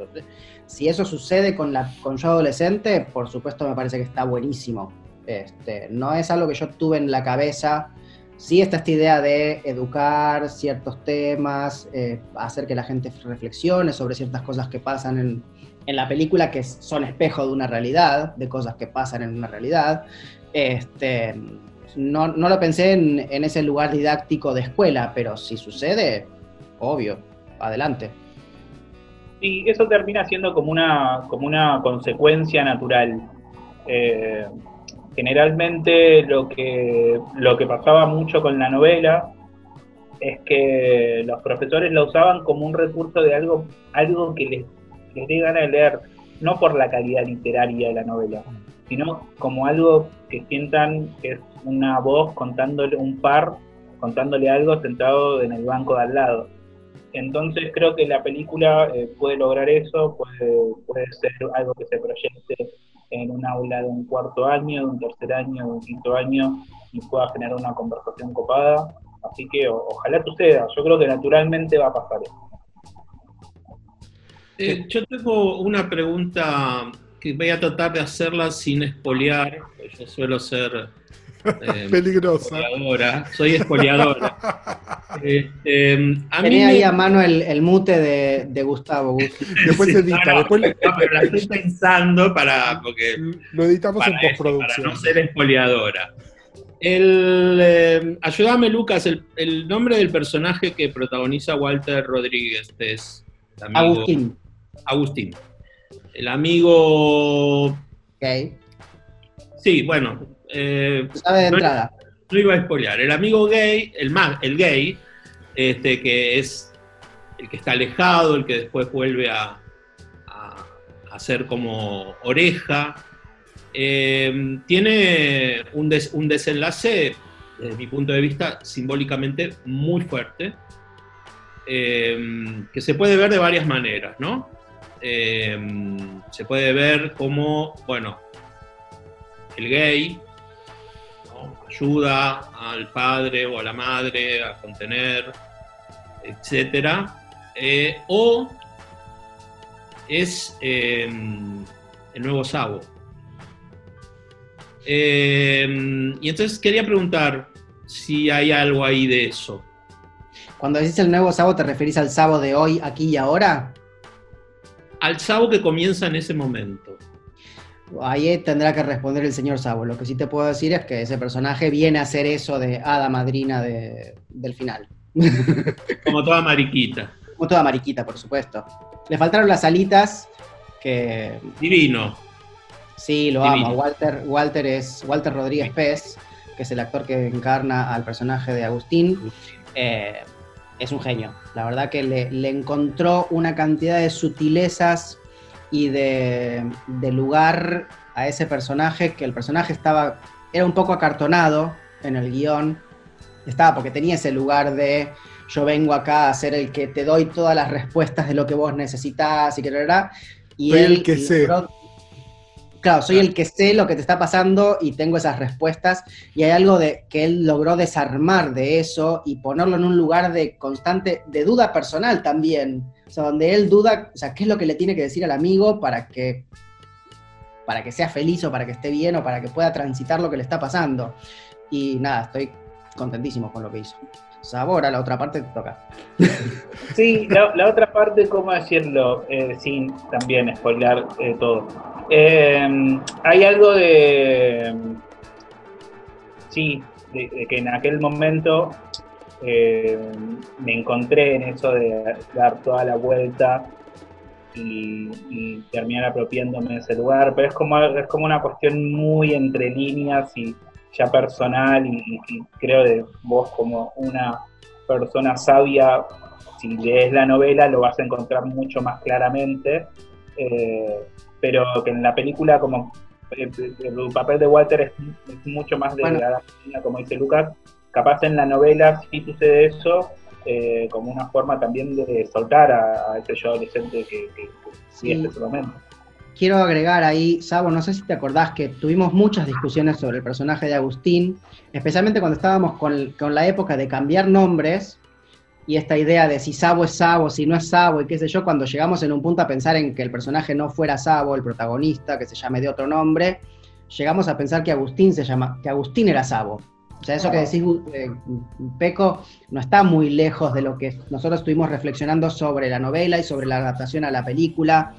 si eso sucede con, la, con yo adolescente, por supuesto me parece que está buenísimo este, no es algo que yo tuve en la cabeza. Sí está esta idea de educar ciertos temas, eh, hacer que la gente reflexione sobre ciertas cosas que pasan en, la película, que son espejo de una realidad, de cosas que pasan en una realidad. Este, no, lo pensé en, en, ese lugar didáctico de escuela, pero si sucede, obvio, adelante. Y eso termina siendo como una, como una consecuencia natural. Eh, generalmente lo que, lo que pasaba mucho con la novela es que los profesores la usaban como un recurso de algo, algo que les, les dé ganas de leer, no por la calidad literaria de la novela, sino como algo que sientan que es una voz contándole un par, contándole algo sentado en el banco de al lado. Entonces creo que la película eh, puede lograr eso, puede, puede ser algo que se proyecte en un aula de un cuarto año, de un tercer año, de un quinto año y pueda generar una conversación copada. Así que ojalá suceda, yo creo que naturalmente va a pasar eso. Eh, yo tengo una pregunta que voy a tratar de hacerla sin espolear, yo suelo ser eh, Peligrosa. soy espoliadora. Este, Tenía ahí a mano el, mute de, Gustavo. después se edita. después pero la estoy pensando para. Porque, lo editamos en postproducción. Para no ser espoliadora. El, eh, ayúdame, Lucas, el, nombre del personaje que protagoniza Walter Rodríguez es. Agustín. Agustín. El amigo. Ok. Sí, bueno, eh, de entrada. No, iba a spoilear. El amigo gay, el, el gay, este, que es el que está alejado, el que después vuelve a, a, ser como oreja, eh, tiene un, un, desenlace, desde mi punto de vista, simbólicamente muy fuerte, eh, que se puede ver de varias maneras, ¿no? Se puede ver como, bueno, el gay ayuda al padre o a la madre a contener, etc. Eh, o es em, el nuevo Sabo. Em, y entonces quería preguntar si hay algo ahí de eso. Cuando decís el nuevo Sabo, ¿te referís al Sabo de hoy, aquí y ahora? Al Sabo que comienza en ese momento. Ahí tendrá que responder el señor Sabo. Lo que sí te puedo decir es que ese personaje viene a hacer eso de hada madrina del final. Como toda mariquita. Como toda mariquita, por supuesto. Le faltaron las alitas que... Divino. Sí, lo amo. Walter, Walter es Walter Rodríguez Pez, que es el actor que encarna al personaje de Agustín. Eh, es un genio. La verdad que le, le encontró una cantidad de sutilezas y de, lugar a ese personaje, que el personaje estaba, era un poco acartonado en el guion, estaba, porque tenía ese lugar de yo vengo acá a ser el que te doy todas las respuestas de lo que vos necesitas y que y Soy él el que sé. logró- Claro, soy el que sé lo que te está pasando y tengo esas respuestas. Y hay algo de que él logró desarmar de eso y ponerlo en un lugar de constante, de duda personal también. O sea, donde él duda, o sea, qué es lo que le tiene que decir al amigo para que, para que sea feliz o para que esté bien o para que pueda transitar lo que le está pasando. Y nada, estoy contentísimo con lo que hizo. Sabor, a la otra parte te toca. Sí, la, otra parte, ¿cómo decirlo? Eh, sin también spoiler eh, todo. Eh, hay algo de. Sí, que en aquel momento eh, me encontré en eso de dar toda la vuelta y, y terminar apropiándome de ese lugar, pero es como, es como una cuestión muy entre líneas y ya personal y, y creo de vos como una persona sabia, si lees la novela lo vas a encontrar mucho más claramente, eh, pero que en la película como eh, el papel de Walter es, es mucho más de Bueno. como dice Lucas, capaz en la novela sí sucede eso, eh, como una forma también de soltar a, a ese yo adolescente que, que, que Sí. momento. Quiero agregar ahí, Sabo, no sé si te acordás que tuvimos muchas discusiones sobre el personaje de Agustín, especialmente cuando estábamos con, con la época de cambiar nombres y esta idea de si Sabo es Sabo, si no es Sabo y qué sé yo, cuando llegamos en un punto a pensar en que el personaje no fuera Sabo, el protagonista, que se llame de otro nombre, llegamos a pensar que Agustín se llama, que Agustín era Sabo. O sea, eso que decís, eh, Peco, no está muy lejos de lo que nosotros estuvimos reflexionando sobre la novela y sobre la adaptación a la película,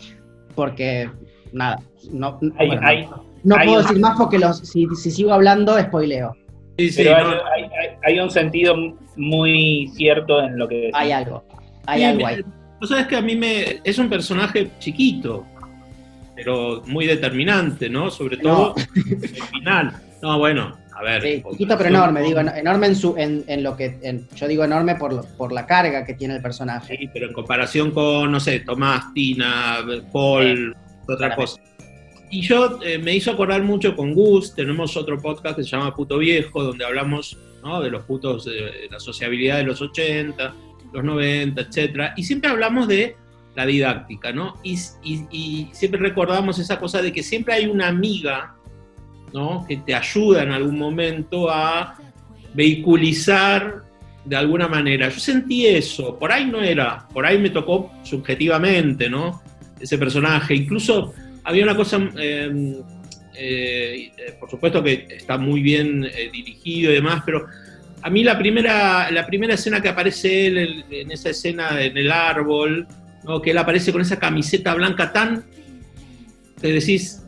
porque, nada, no, Hay, bueno, hay- no hay puedo un- decir más porque los, si, si sigo hablando, spoileo. Sí, sí, pero hay, no, hay- hay- hay un sentido muy cierto en lo que decís. Hay algo, hay Sí, algo ahí. Vos sabés que a mí me. Es un personaje chiquito, pero muy determinante, ¿no? Sobre todo el final. No, bueno, a ver. Sí, chiquito pero enorme, digo, en- enorme en, su, en, en lo que, en- yo digo enorme por, lo- por la carga que tiene el personaje. Sí, pero en comparación con, no sé, Tomás, Tina, Paul, otra claramente. cosa. Y yo eh, me hizo acordar mucho con Gus, tenemos otro podcast que se llama Puto Viejo, donde hablamos ¿no? de los putos, de la sociabilidad de los 80, los 90, etcétera, y siempre hablamos de la didáctica, ¿no? Y, y- y siempre recordamos esa cosa de que siempre hay una amiga, ¿no? Que te ayuda en algún momento a vehiculizar de alguna manera. Yo sentí eso, por ahí no era, por ahí me tocó subjetivamente, ¿no? Ese personaje. Incluso había una cosa, eh, eh, eh, por supuesto que está muy bien eh, dirigido y demás, pero a mí la primera, la primera escena que aparece él en, esa escena en el árbol, ¿no? que él aparece con esa camiseta blanca tan, que decís,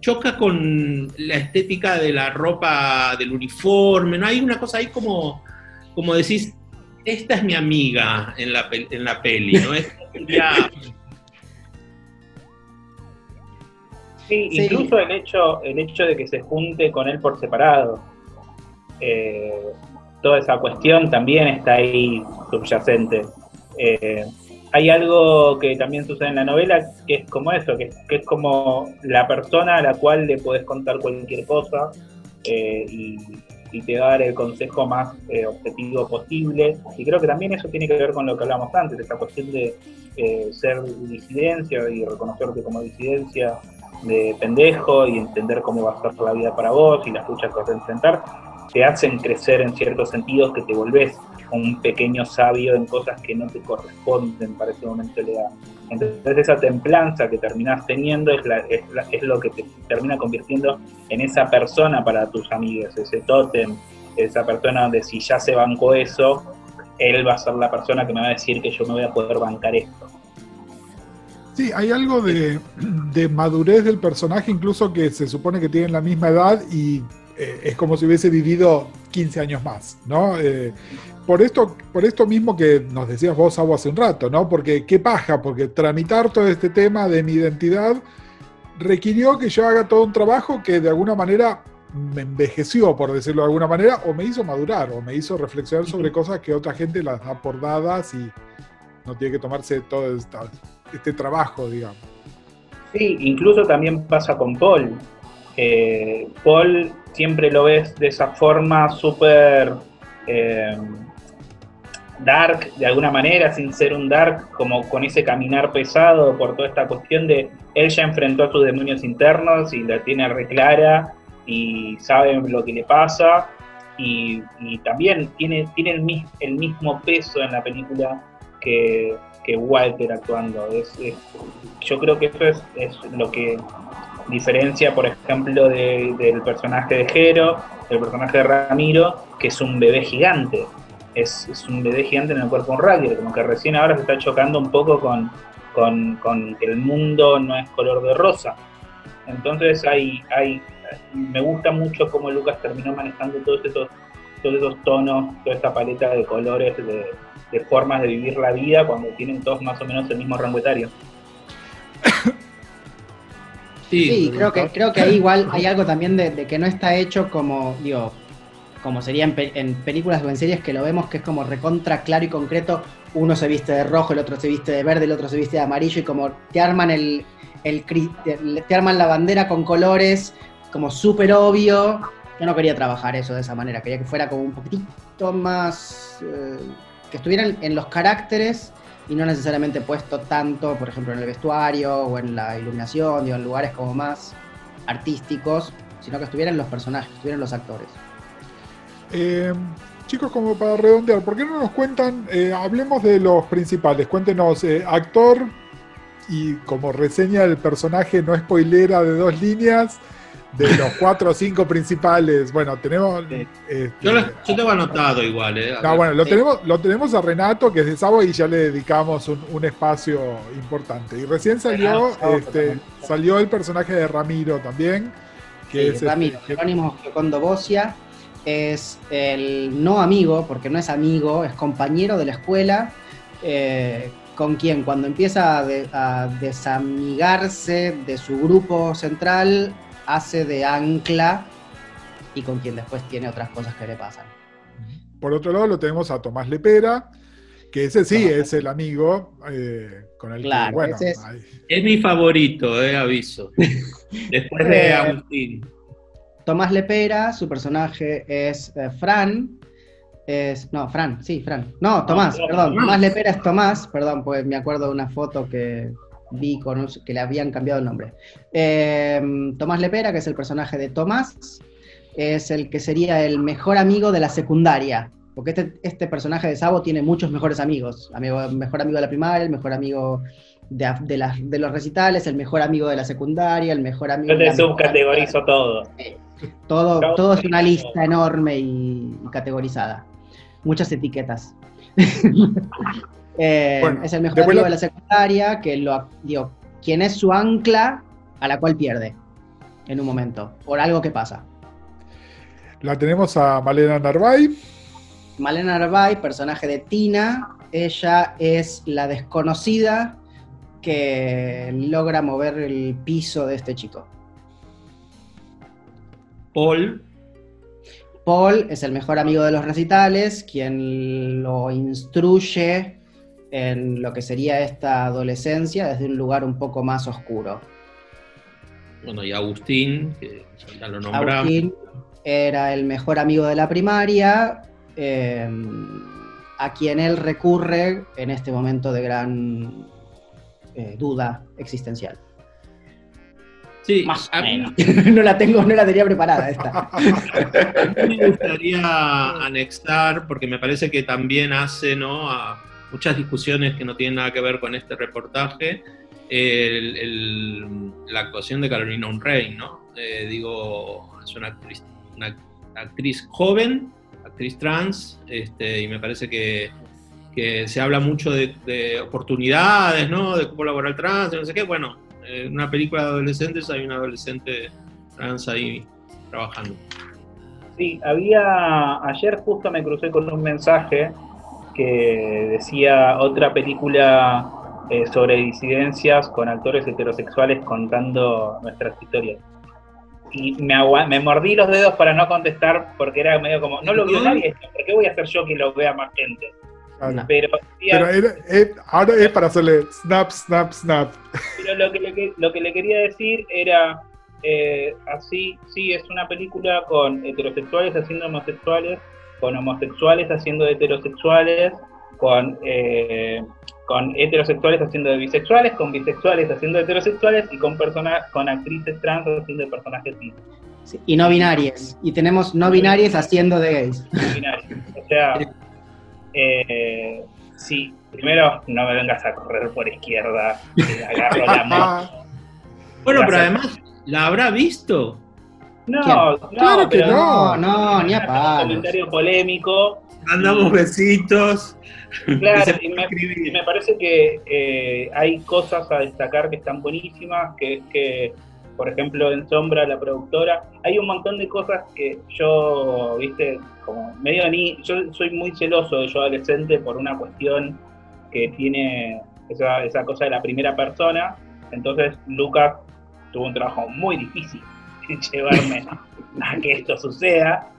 choca con la estética de la ropa, del uniforme, ¿no? Hay una cosa ahí como, como decís, esta es mi amiga en la, en la peli, ¿no? Sería- Sí, Sí. incluso el hecho, el hecho de que se junte con él por separado. eh, toda esa cuestión también está ahí subyacente. Eh, hay algo que también sucede en la novela que es como eso, que, que es como la persona a la cual le podés contar cualquier cosa eh, y, y te va a dar el consejo más eh, objetivo posible. Y creo que también eso tiene que ver con lo que hablamos antes, esa cuestión de eh, ser disidencia y reconocerte como disidencia de pendejo y entender cómo va a ser la vida para vos y las luchas que vas a enfrentar, te hacen crecer en ciertos sentidos que te volvés un pequeño sabio en cosas que no te corresponden para ese momento de edad. Entonces esa templanza que terminás teniendo es, es lo que te termina convirtiendo en esa persona para tus amigos, ese tótem, esa persona donde si ya se bancó eso, él va a ser la persona que me va a decir que yo me voy a poder bancar esto. Sí, hay algo de, de madurez del personaje, incluso que se supone que tienen la misma edad y eh, es como si hubiese vivido 15 años más, ¿no? Eh, por esto, por esto mismo que nos decías vos, Agua, hace un rato, ¿no? Porque qué paja, porque tramitar todo este tema de mi identidad requirió que yo haga todo un trabajo que de alguna manera me envejeció, por decirlo de alguna manera, o me hizo madurar, o me hizo reflexionar sobre cosas que otra gente las da por dadas y no tiene que tomarse todo este trabajo, digamos. Sí, incluso también pasa con Paul. Paul siempre lo ves de esa forma súper eh, dark de alguna manera, sin ser un dark, como con ese caminar pesado por toda esta cuestión de él ya enfrentó a sus demonios internos y la tiene reclara y sabe lo que le pasa y, también tiene, tiene el, mismo peso en la película que, Walter actuando. yo creo que eso es, lo que diferencia, por ejemplo, del personaje de Jero, del personaje de Ramiro, que es un bebé gigante es, un bebé gigante en el cuerpo de un rugby, como que recién ahora se está chocando un poco con, que el mundo no es color de rosa. Entonces hay, hay, me gusta mucho cómo Lucas terminó manejando todos esos, todos esos tonos, toda esta paleta de colores, de, formas de vivir la vida cuando tienen todos más o menos el mismo rango etario. Sí, creo que creo que ahí igual hay algo también de, de, que no está hecho como, digo, como sería en, películas o en series que lo vemos que es como recontra claro y concreto, uno se viste de rojo, el otro se viste de verde, el otro se viste de amarillo y como te arman el, el te arman la bandera con colores como súper obvio. Yo no quería trabajar eso de esa manera, quería que fuera como un poquitito más eh, que estuvieran en los caracteres y no necesariamente puesto tanto, por ejemplo, en el vestuario o en la iluminación, o en lugares como más artísticos, sino que estuvieran los personajes, estuvieran los actores. Eh, chicos, como para redondear, ¿por qué no nos cuentan? Eh, hablemos de los principales. Cuéntenos, eh, actor y como reseña del personaje no spoilera de dos líneas. De los cuatro o cinco principales, bueno, tenemos. Este, yo, tengo anotado igual, ¿eh? No, bueno, lo, tenemos, lo tenemos a Renato, que es de Sabo, y ya le dedicamos un, espacio importante. Y recién salió, este, salió el personaje de Ramiro también. Que es Ramiro, este, Jerónimo Giocondo Bocia, es el no amigo, porque no es amigo, es compañero de la escuela, eh, con quien cuando empieza a, desamigarse de su grupo central, hace de ancla y con quien después tiene otras cosas que le pasan. Por otro lado lo tenemos a Tomás Lepera, que ese sí es el amigo eh, con el que, bueno, es, es, mi favorito, eh, aviso. Después de Agustín. Tomás Lepera, su personaje es eh, Fran. Es, no, Fran, sí, Fran. No, Tomás, perdón. Tomás Lepera es Tomás, perdón, pues me acuerdo de una foto que vi con que le habían cambiado el nombre. Em, Tomás Lepera, que es el personaje de Tomás, es el que sería el mejor amigo de la secundaria. Porque este, este personaje de Sabo tiene muchos mejores amigos. Amigo, mejor amigo de la primaria, el mejor amigo de, de, los recitales, el mejor amigo de la secundaria, el mejor amigo. Yo te subcategorizo todo. Todo, todo es una lista enorme y, categorizada. Muchas etiquetas. Eh, es el mejor amigo de la secundaria, que lo digo, quien es su ancla a la cual pierde en un momento, por algo que pasa. La tenemos a Malena Narvay. Malena Narvay, personaje de Tina, ella es la desconocida que logra mover el piso de este chico. Paul. Paul es el mejor amigo de los recitales, quien lo instruye en lo que sería esta adolescencia desde un lugar un poco más oscuro. Bueno, y Agustín, que ya lo nombramos. Agustín era el mejor amigo de la primaria, eh, a quien él recurre en este momento de gran eh, duda existencial. Sí, más no la tengo, no la tenía preparada esta. me gustaría anexar, porque me parece que también hace ¿no? a muchas discusiones que no tienen nada que ver con este reportaje, la actuación de Carolina Unrein, ¿no? Eh, digo, es una actriz, joven, actriz trans, este, y me parece que, que se habla mucho de, de, oportunidades, ¿no? De cómo laboral trans, no sé qué. Bueno, en una película de adolescentes hay un adolescente trans ahí trabajando. Sí, había, ayer justo me crucé con un mensaje que decía otra película eh, sobre disidencias con actores heterosexuales contando nuestras historias. Y me, me mordí los dedos para no contestar porque era medio como, no lo vio nadie, ¿por qué voy a hacer yo que lo vea más gente? Pero, ahora es para hacerle snap, snap, snap. Pero lo que le, lo que le quería decir era, eh, así, sí, es una película con heterosexuales haciendo homosexuales, con homosexuales haciendo de heterosexuales, con, eh, con heterosexuales haciendo de bisexuales, con bisexuales haciendo de heterosexuales y con personas, con actrices trans haciendo de personajes cis. y no binarias. Y tenemos no binarias haciendo de gays. O sea, eh, sí, primero no me vengas a correr por izquierda, agarro la mano. Bueno, pero además, ¿la habrá visto? No, no, claro que no, no, ni a palos. Un comentario polémico. Mandamos besitos. Claro, y me, parece que eh, hay cosas a destacar que están buenísimas, que es que, por ejemplo, en Sombra, la productora, hay un montón de cosas que yo, viste, como medio ni, yo soy muy celoso de yo adolescente por una cuestión que tiene esa, esa cosa de la primera persona, entonces Lucas tuvo un trabajo muy difícil llevarme a que esto suceda.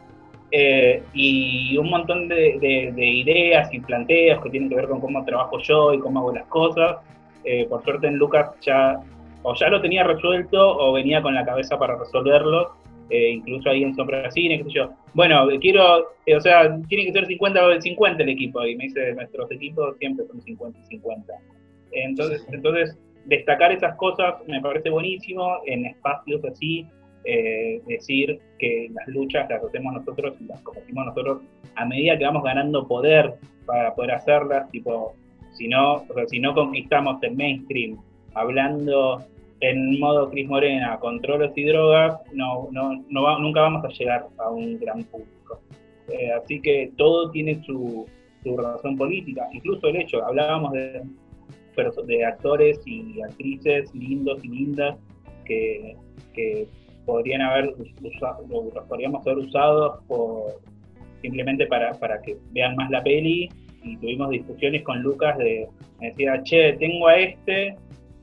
Eh, y un montón de, ideas y planteos que tienen que ver con cómo trabajo yo y cómo hago las cosas. Eh, por suerte en Lucas ya o ya lo tenía resuelto o venía con la cabeza para resolverlo, eh, incluso ahí en Sombra Cine, qué sé yo. Bueno, quiero, o sea, tiene que ser 50 o 50 el equipo, y me dice, nuestros equipos siempre son 50 y 50. Entonces, entonces destacar esas cosas me parece buenísimo en espacios así, eh, decir que las luchas las hacemos nosotros y las combatimos nosotros a medida que vamos ganando poder para poder hacerlas, tipo, si no, si no conquistamos el mainstream hablando en modo Cris Morena, controles y drogas, no, no, no nunca vamos a llegar a un gran público. Eh, así que todo tiene su, su razón política, incluso el hecho, hablábamos de, de actores y actrices lindos y lindas que, que podrían haber usado, los podríamos haber usado por, simplemente para, para que vean más la peli y tuvimos discusiones con Lucas de, me decía, che, tengo a este,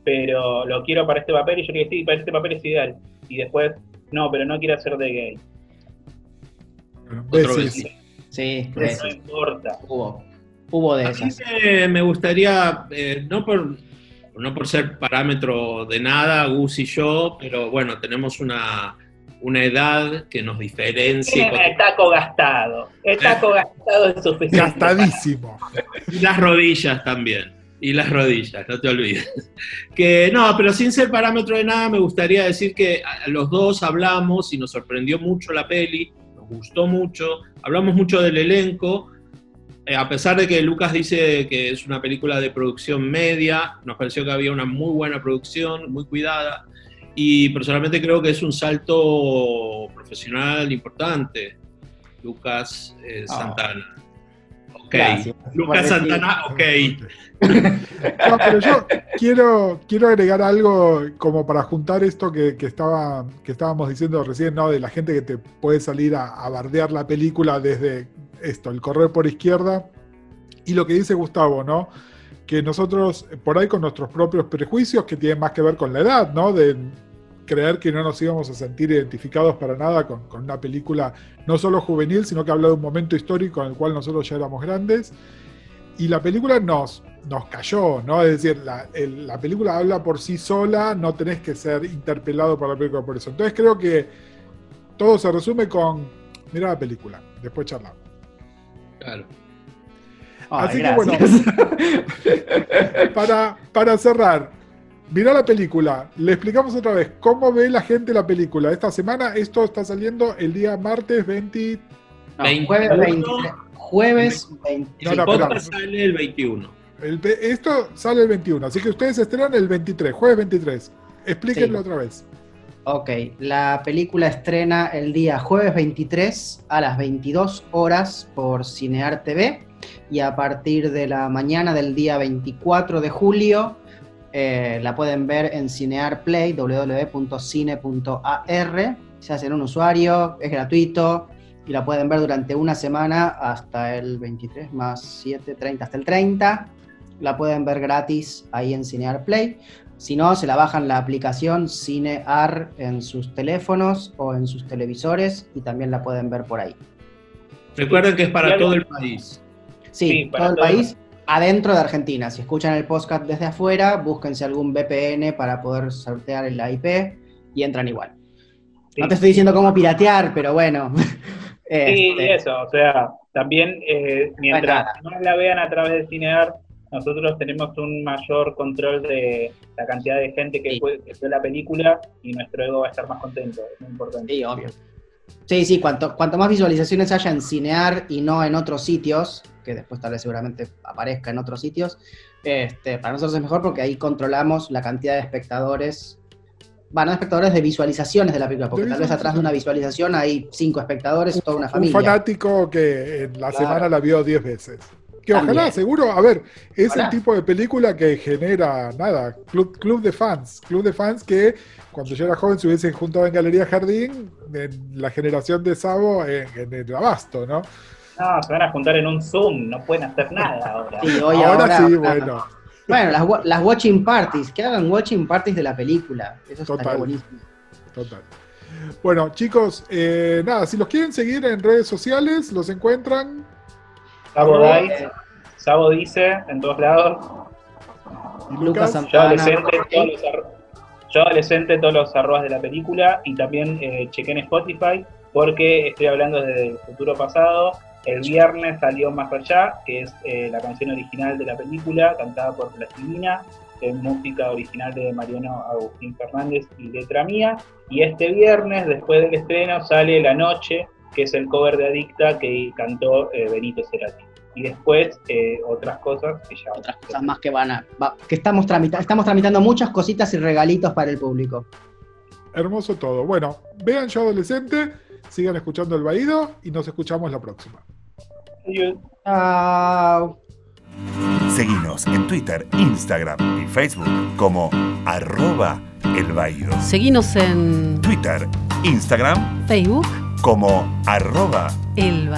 pero lo quiero para este papel y yo le dije, sí, para este papel es ideal. Y después, no, pero no quiero hacer de gay. Otro sí, sí, no importa. Hubo, hubo de esas. me gustaría, eh, no por no por ser parámetro de nada, Gus y yo, pero bueno, tenemos una, edad que nos diferencia. El taco gastado. El taco gastado es suficiente. Gastadísimo. Y las rodillas también. Y las rodillas, no te olvides. Que no, pero sin ser parámetro de nada, me gustaría decir que los dos hablamos y nos sorprendió mucho la peli, nos gustó mucho, hablamos mucho del elenco, a pesar de que Lucas dice que es una película de producción media, nos pareció que había una muy buena producción, muy cuidada, y personalmente creo que es un salto profesional importante. Lucas eh, ah. Ok. Lucas Santana, ok. No, pero yo quiero, quiero agregar algo como para juntar esto que, estaba, que estábamos diciendo recién, ¿no? De la gente que te puede salir a, a bardear la película desde esto, el correr por izquierda. Y lo que dice Gustavo, ¿no? Que nosotros, por ahí con nuestros propios prejuicios, que tienen más que ver con la edad, ¿no? De creer que no nos íbamos a sentir identificados para nada con, una película no solo juvenil, sino que habla de un momento histórico en el cual nosotros ya éramos grandes. Y la película nos, nos cayó, ¿no? Es decir, la, la película habla por sí sola, no tenés que ser interpelado por la película por eso. Entonces creo que todo se resume con, mira la película, después charlamos. Claro. Así que bueno, para, para cerrar, mira la película. Le explicamos otra vez cómo ve la gente la película. Esta semana esto está saliendo el día martes 20. jueves 20. Jueves 20. No, sale el 21. esto sale el 21, así que ustedes estrenan el 23, jueves 23. Explíquenlo otra vez. Ok, la película estrena el día jueves 23 a las 22 horas por Cinear TV y a partir de la mañana del día 24 de julio eh, la pueden ver en Cinear Play, www.cine.ar. Se hacen un usuario, es gratuito y la pueden ver durante una semana hasta el 23 más 7, 30, hasta el 30. La pueden ver gratis ahí en Cinear Play. Si no, se la bajan la aplicación CineAr en sus teléfonos o en sus televisores y también la pueden ver por ahí. Recuerden que es para todo el país. Sí, para todo el país, adentro de Argentina. Si escuchan el podcast desde afuera, búsquense algún VPN para poder sortear el IP y entran igual. No te estoy diciendo cómo piratear, pero bueno. Sí, este, eso, o sea, también eh, mientras más la vean a través de Cinear, nosotros tenemos un mayor control de la cantidad de gente que, ve la película y nuestro ego va a estar más contento, es muy importante. Sí, obvio. Sí, sí, cuanto, cuanto más visualizaciones haya en Cinear y no en otros sitios, que después tal vez seguramente aparezca en otros sitios, este, para nosotros es mejor porque ahí controlamos la cantidad de espectadores bueno, espectadores de visualizaciones de la película, porque tal vez atrás de una visualización hay cinco espectadores, toda una familia. Un fanático que en la semana la vio diez veces. Que ojalá, seguro, a ver, es el tipo de película que genera, nada, club, club de fans, club de fans que cuando yo era joven se hubiesen juntado en Galería Jardín, en la generación de Sabo, en, el Abasto, ¿no? No, se van a juntar en un Zoom, no pueden hacer nada ahora. Sí, ahora, sí, bueno. Bueno, las, las, watching parties, que hagan watching parties de la película. Eso Total. buenísimo. Total. Bueno, chicos, eh, nada, si los quieren seguir en redes sociales, los encuentran. Sabo Dice, Sabo dice en todos lados. ¿Y Lucas yo adolescente, todos los, yo adolescente, todos los arrobas de la película y también eh, chequé en Spotify porque estoy hablando desde el futuro pasado el viernes salió Más allá, que es eh, la canción original de la película, cantada por Plastilina, es música original de Mariano Agustín Fernández y letra mía. Y este viernes, después del estreno, sale La Noche, que es el cover de Adicta que cantó eh, Benito Cerati. Y después eh, otras cosas que ya... Otras cosas más que van a... que estamos, tramitando estamos tramitando muchas cositas y regalitos para el público. Hermoso todo. Bueno, vean Yo Adolescente, sigan escuchando El Baído y nos escuchamos la próxima. Chao. Seguinos en Twitter, Instagram y Facebook como arroba el Seguinos en Twitter, Instagram, Facebook como arroba el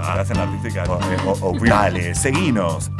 Hacen artística. Dale, seguinos